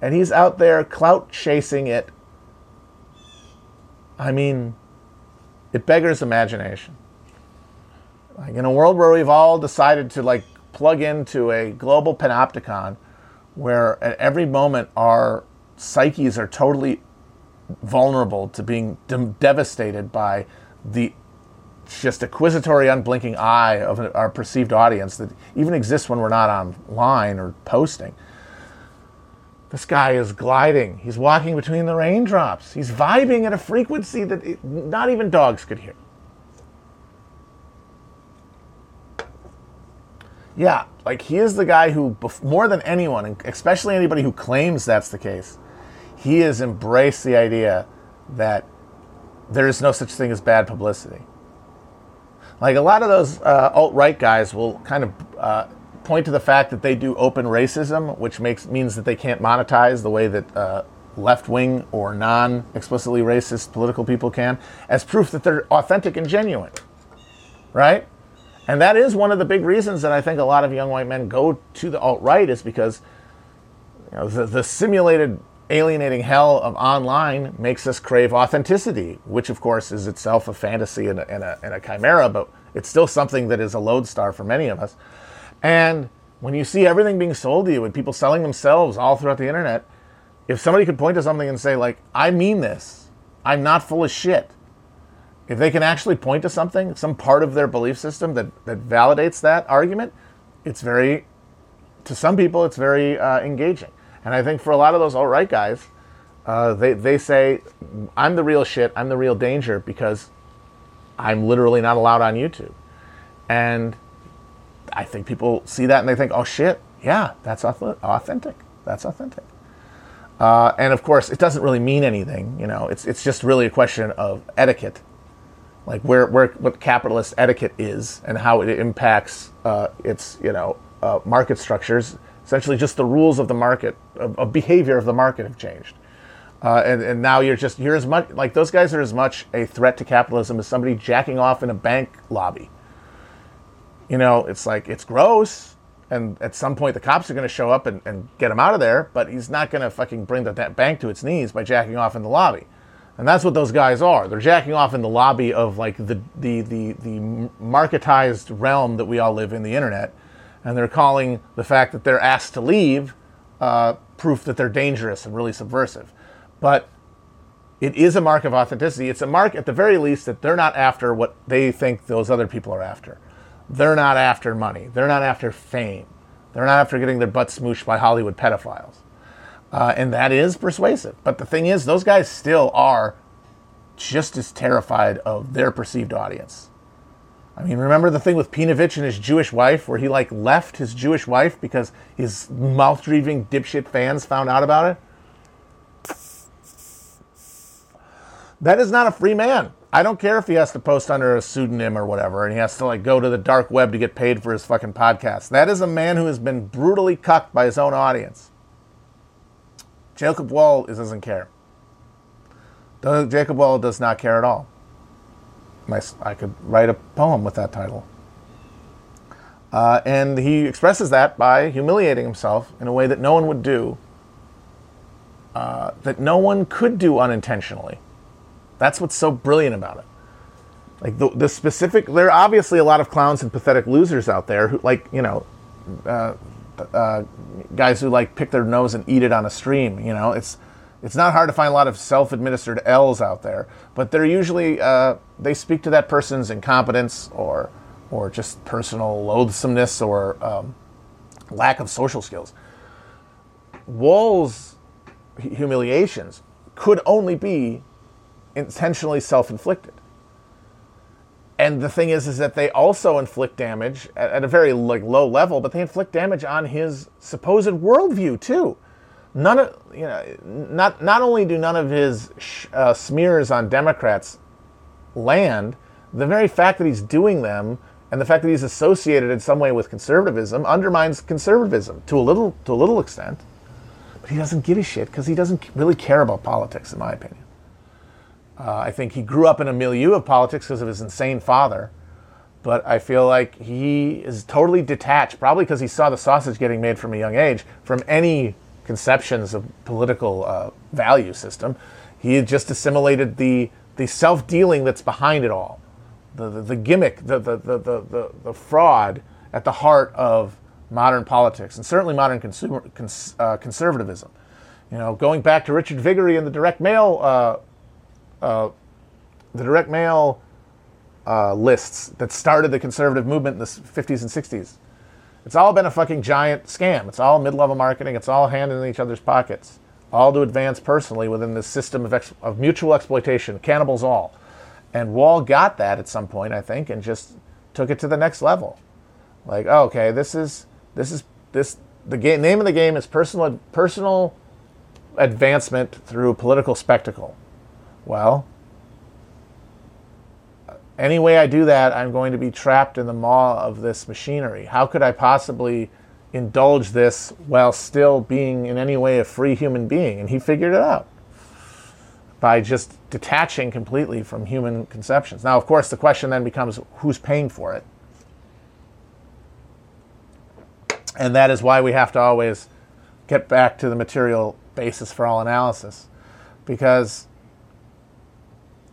And he's out there clout chasing it. I mean, it beggars imagination. Like in a world where we've all decided to like plug into a global panopticon where at every moment our psyches are totally vulnerable to being de- devastated by the just acquisitory, unblinking eye of our perceived audience that even exists when we're not online or posting. This guy is gliding. He's walking between the raindrops. He's vibing at a frequency that not even dogs could hear. Yeah, like he is the guy who, more than anyone, especially anybody who claims that's the case, he has embraced the idea that there is no such thing as bad publicity. Like a lot of those uh, alt right guys will kind of uh, point to the fact that they do open racism, which makes means that they can't monetize the way that uh, left wing or non explicitly racist political people can, as proof that they're authentic and genuine, right? And that is one of the big reasons that I think a lot of young white men go to the alt right is because you know, the, the simulated alienating hell of online makes us crave authenticity, which of course is itself a fantasy and a, and a, and a chimera, but it's still something that is a lodestar for many of us. And when you see everything being sold to you and people selling themselves all throughout the internet, if somebody could point to something and say, like, I mean this, I'm not full of shit. If they can actually point to something, some part of their belief system that, that validates that argument, it's very, to some people, it's very uh, engaging. And I think for a lot of those alt right guys, uh, they, they say, I'm the real shit, I'm the real danger because I'm literally not allowed on YouTube. And I think people see that and they think, oh shit, yeah, that's authentic. That's authentic. Uh, and of course, it doesn't really mean anything. You know, it's it's just really a question of etiquette, like where where what capitalist etiquette is and how it impacts uh, its you know uh, market structures essentially just the rules of the market, of, of behavior of the market have changed. Uh, and, and now you're just, you're as much, like those guys are as much a threat to capitalism as somebody jacking off in a bank lobby. You know, it's like, it's gross. And at some point, the cops are going to show up and, and get him out of there, but he's not going to fucking bring the, that bank to its knees by jacking off in the lobby. And that's what those guys are. They're jacking off in the lobby of like the, the, the, the marketized realm that we all live in, the internet and they're calling the fact that they're asked to leave uh, proof that they're dangerous and really subversive. But it is a mark of authenticity. It's a mark, at the very least, that they're not after what they think those other people are after. They're not after money. They're not after fame. They're not after getting their butt smooshed by Hollywood pedophiles. Uh, and that is persuasive. But the thing is, those guys still are just as terrified of their perceived audience. I mean, remember the thing with Peinovich and his Jewish wife, where he like left his Jewish wife because his mouth-breathing dipshit fans found out about it? That is not a free man. I don't care if he has to post under a pseudonym or whatever, and he has to like go to the dark web to get paid for his fucking podcast. That is a man who has been brutally cucked by his own audience. Jacob Wohl doesn't care. Jacob Wohl does not care at all my, I could write a poem with that title. Uh, and he expresses that by humiliating himself in a way that no one would do, uh, that no one could do unintentionally. That's what's so brilliant about it. Like the, the specific, there are obviously a lot of clowns and pathetic losers out there who, like, you know, uh, uh guys who like pick their nose and eat it on a stream. You know, it's it's not hard to find a lot of self-administered L's out there, but they're usually uh, they speak to that person's incompetence or or just personal loathsomeness or um, lack of social skills. Wohl's humiliations could only be intentionally self-inflicted. And the thing is, is that they also inflict damage at, at a very like low level, but they inflict damage on his supposed worldview too none of you know not not only do none of his uh, smears on Democrats land, the very fact that he's doing them And the fact that he's associated in some way with conservatism undermines conservatism to a little to a little extent. But he doesn't give a shit because he doesn't really care about politics, in my opinion. Uh, I think he grew up in a milieu of politics because of his insane father, but I feel like he is totally detached, probably because he saw the sausage getting made from a young age, from any conceptions of political uh, value system. He had just assimilated the the self dealing that's behind it all, the the, the gimmick, the, the the, the the fraud at the heart of modern politics and certainly modern consumer cons, uh, conservatism. You know, going back to Richard Viguerie and the direct mail, uh, uh, the direct mail uh, lists that started the conservative movement in the 50s and 60s. It's all been a fucking giant scam. It's all mid-level marketing. It's all hand in each other's pockets, all to advance personally within this system of, ex- of mutual exploitation. Cannibals all, and Wohl got that at some point, I think, and just took it to the next level. Like, oh, okay, this is this is this the game. Name of the game is personal personal advancement through political spectacle. Well, any way I do that, I'm going to be trapped in the maw of this machinery. How could I possibly indulge this while still being in any way a free human being? And he figured it out by just detaching completely from human conceptions. Now, of course, the question then becomes who's paying for it? And that is why we have to always get back to the material basis for all analysis. Because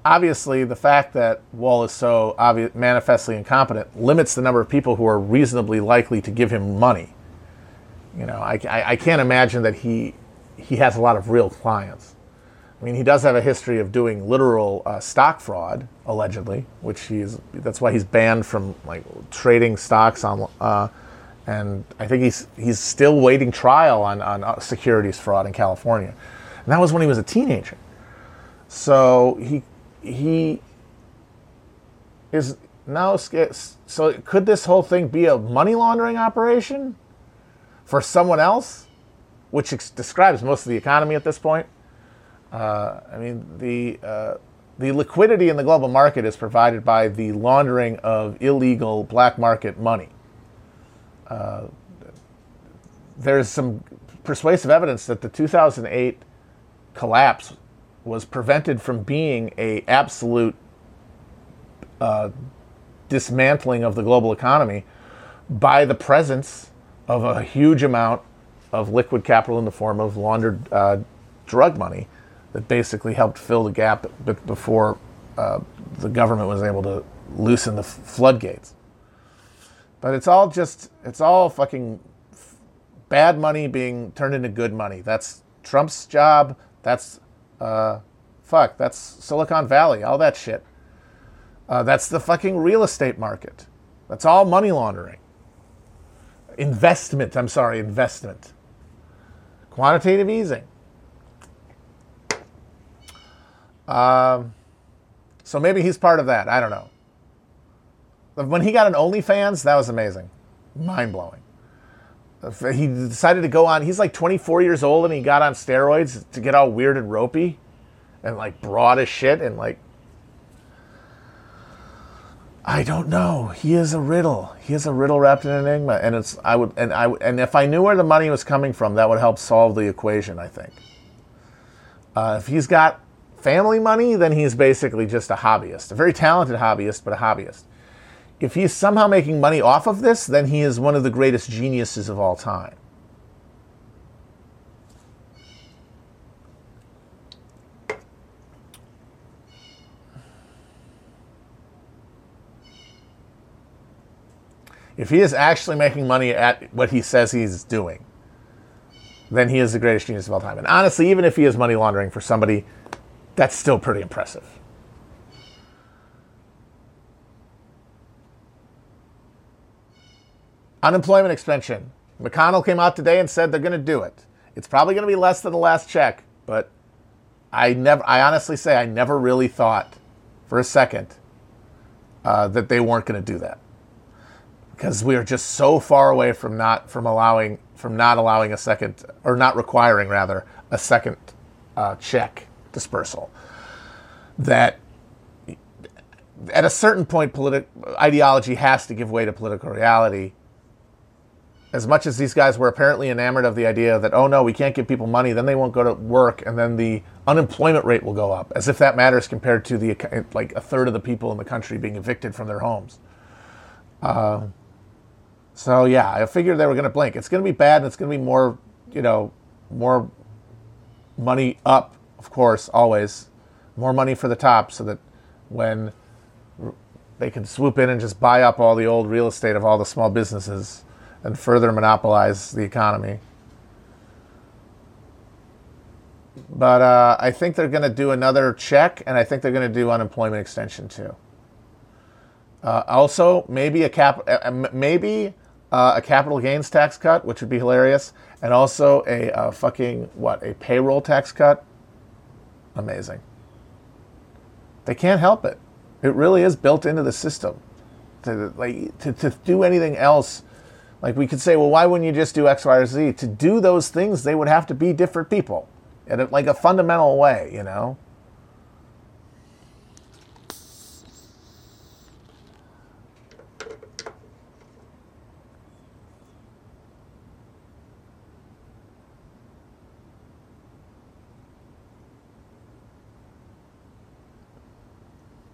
obviously the fact that Wohl is so obvious, manifestly incompetent limits the number of people who are reasonably likely to give him money. You know, I, I, I, can't imagine that he he has a lot of real clients. I mean, he does have a history of doing literal uh, stock fraud, allegedly, which he's that's why he's banned from like trading stocks on. Uh, and I think he's he's still waiting trial on on uh, securities fraud in California, and that was when he was a teenager. So he he is now so could this whole thing be a money laundering operation for someone else which ex- describes most of the economy at this point? Uh, i mean the uh, the liquidity in the global market is provided by the laundering of illegal black market money. Uh, there's some persuasive evidence that the 2008 collapse was prevented from being a absolute uh, dismantling of the global economy by the presence of a huge amount of liquid capital in the form of laundered uh, drug money that basically helped fill the gap before uh, the government was able to loosen the floodgates. But it's all just, it's all fucking bad money being turned into good money. That's Trump's job. That's uh, fuck, that's Silicon Valley, all that shit. Uh, that's the fucking real estate market. That's all money laundering. Investment, I'm sorry, investment. Quantitative easing. Um, so maybe he's part of that. I don't know. When he got an OnlyFans, that was amazing. Mind blowing. He decided to go on, he's like 24 years old and he got on steroids to get all weird and ropey and like broad as shit and like I don't know. He is a riddle. He is a riddle wrapped in an enigma, and it's I would and I and if I knew where the money was coming from, that would help solve the equation. I think. Uh, if he's got family money, then he's basically just a hobbyist, a very talented hobbyist, but a hobbyist. If he's somehow making money off of this, then he is one of the greatest geniuses of all time. If he is actually making money at what he says he's doing, then he is the greatest genius of all time. And honestly, even if he is money laundering for somebody, that's still pretty impressive. Unemployment extension. McConnell came out today and said they're going to do it. It's probably going to be less than the last check, but I never, I honestly say, I never really thought for a second uh, that they weren't going to do that because we are just so far away from not from allowing from not allowing a second or not requiring rather a second uh, check dispersal that at a certain point, politi- ideology has to give way to political reality. As much as these guys were apparently enamored of the idea that, oh no, we can't give people money, then they won't go to work, and then the unemployment rate will go up, as if that matters compared to the like a third of the people in the country being evicted from their homes. Uh, so yeah, I figured they were going to blink. It's going to be bad, and it's going to be more, you know, more money up, of course, always more money for the top, so that when they can swoop in and just buy up all the old real estate of all the small businesses and further monopolize the economy. But uh, I think they're going to do another check, and I think they're going to do unemployment extension too. Uh, also, maybe a cap, uh, maybe uh, a capital gains tax cut, which would be hilarious, and also a uh, fucking what a payroll tax cut. Amazing. They can't help it. It really is built into the system. To like to, to do anything else, like we could say, well, why wouldn't you just do X, Y, or Z? To do those things, they would have to be different people, in a, like a fundamental way, you know.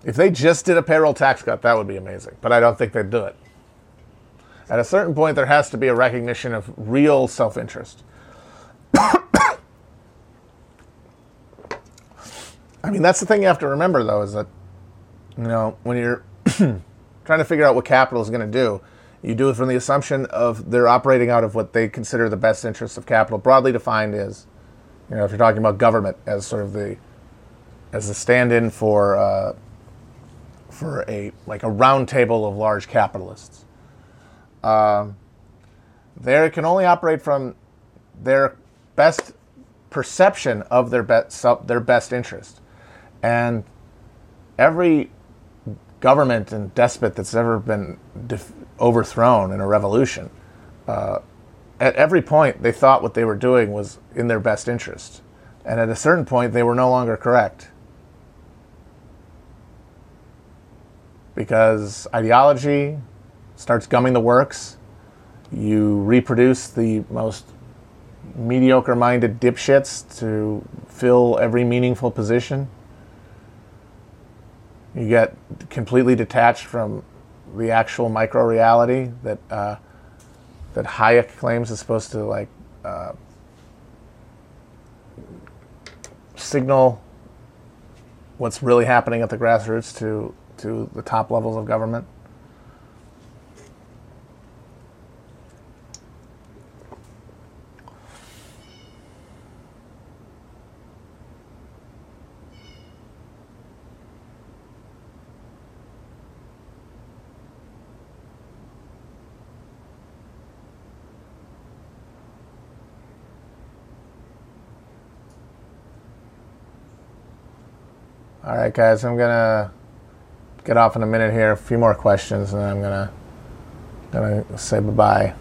If they just did a payroll tax cut, that would be amazing. But I don't think they'd do it. At a certain point, there has to be a recognition of real self interest. <coughs> I mean, that's the thing you have to remember, though, is that, you know, when you're <coughs> trying to figure out what capital is going to do, you do it from the assumption of they're operating out of what they consider the best interests of capital. Broadly defined is, you know, if you're talking about government as sort of the, as the stand-in for uh, for a like a round table of large capitalists. Um, they can only operate from their best perception of their best their best interest, and every government and despot that's ever been def- overthrown in a revolution, uh, at every point they thought what they were doing was in their best interest, and at a certain point they were no longer correct. because ideology starts gumming the works. You reproduce the most mediocre minded dipshits to fill every meaningful position. You get completely detached from the actual micro reality that uh, that Hayek claims is supposed to like uh, signal what's really happening at the grassroots to to the top levels of government? All right, guys, I'm gonna get off in a minute here. A few more questions, and then I'm gonna gonna say bye bye.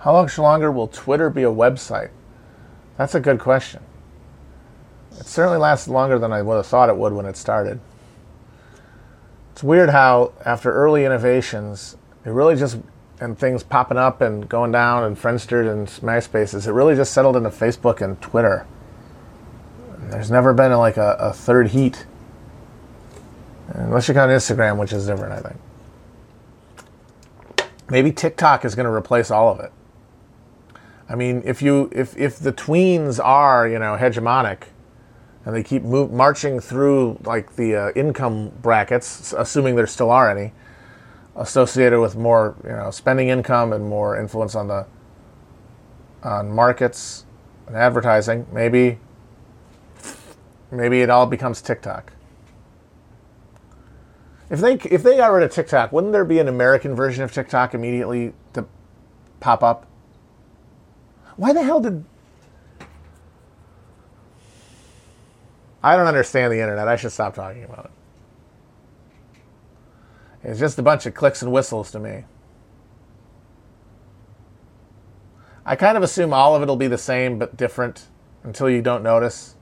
How much longer will Twitter be a website? That's a good question. It certainly lasted longer than I would have thought it would when it started. It's weird how, after early innovations, it really just, and things popping up and going down and Friendster and MySpaces, it really just settled into Facebook and Twitter. There's never been like a, a third heat. Unless you count Instagram, which is different, I think. Maybe TikTok is going to replace all of it. I mean, if you if if the tweens are you know hegemonic, and they keep move, marching through like the uh, income brackets, assuming there still are any, associated with more you know spending income and more influence on the on markets, and advertising, maybe maybe it all becomes TikTok. If they if they got rid of TikTok, wouldn't there be an American version of TikTok immediately to pop up? Why the hell did I don't understand the internet. I should stop talking about it. It's just a bunch of clicks and whistles to me. I kind of assume all of it will be the same but different until you don't notice.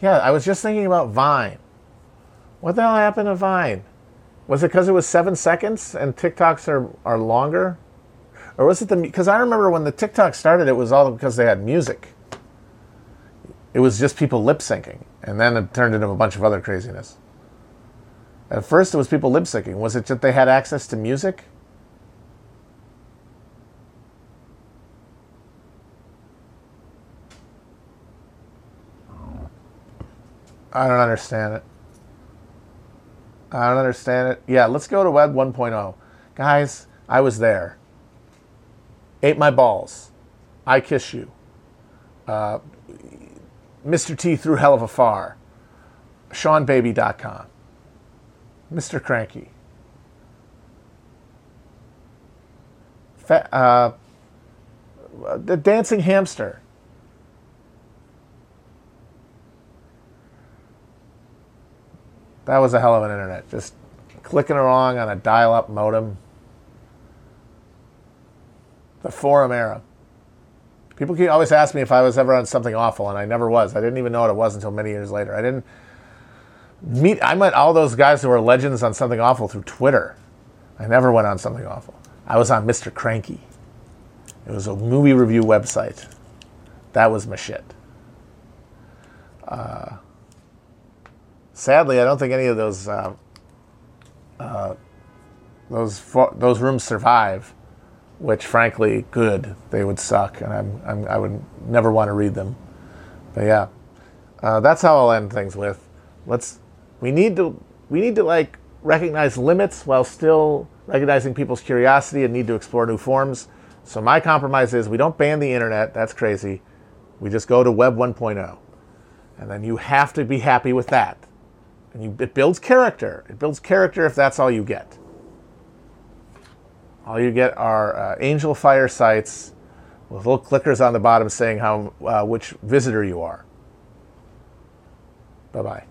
Yeah, I was just thinking about Vine. What the hell happened to Vine? Was it because it was seven seconds and TikToks are, are longer? Or was it the. Because I remember when the TikTok started, it was all because they had music. It was just people lip syncing. And then it turned into a bunch of other craziness. At first, it was people lip syncing. Was it that they had access to music? I don't understand it. I don't understand it. Yeah, let's go to Web 1.0. Guys, I was there. Ate my balls. I kiss you. Uh, Mr. T threw hell of a far. SeanBaby.com. Mr. Cranky. Fa- uh, the Dancing Hamster. That was a hell of an internet. Just clicking along on a dial up modem. The forum era. People keep always ask me if I was ever on something awful, and I never was. I didn't even know what it was until many years later. I didn't meet, I met all those guys who were legends on something awful through Twitter. I never went on something awful. I was on Mr. Cranky. It was a movie review website. That was my shit. Uh, sadly, I don't think any of those uh, uh, those those rooms survive. Which, frankly, good. They would suck, and I'm, I'm i would never want to read them. But yeah, uh, that's how I'll end things with. Let's we need to we need to like recognize limits while still recognizing people's curiosity and need to explore new forms. So my compromise is we don't ban the internet. That's crazy. We just go to Web 1.0, and then you have to be happy with that. And you, it builds character. It builds character if that's all you get. All you get are uh, Angelfire sites with little clickers on the bottom saying how uh, which visitor you are. Bye bye.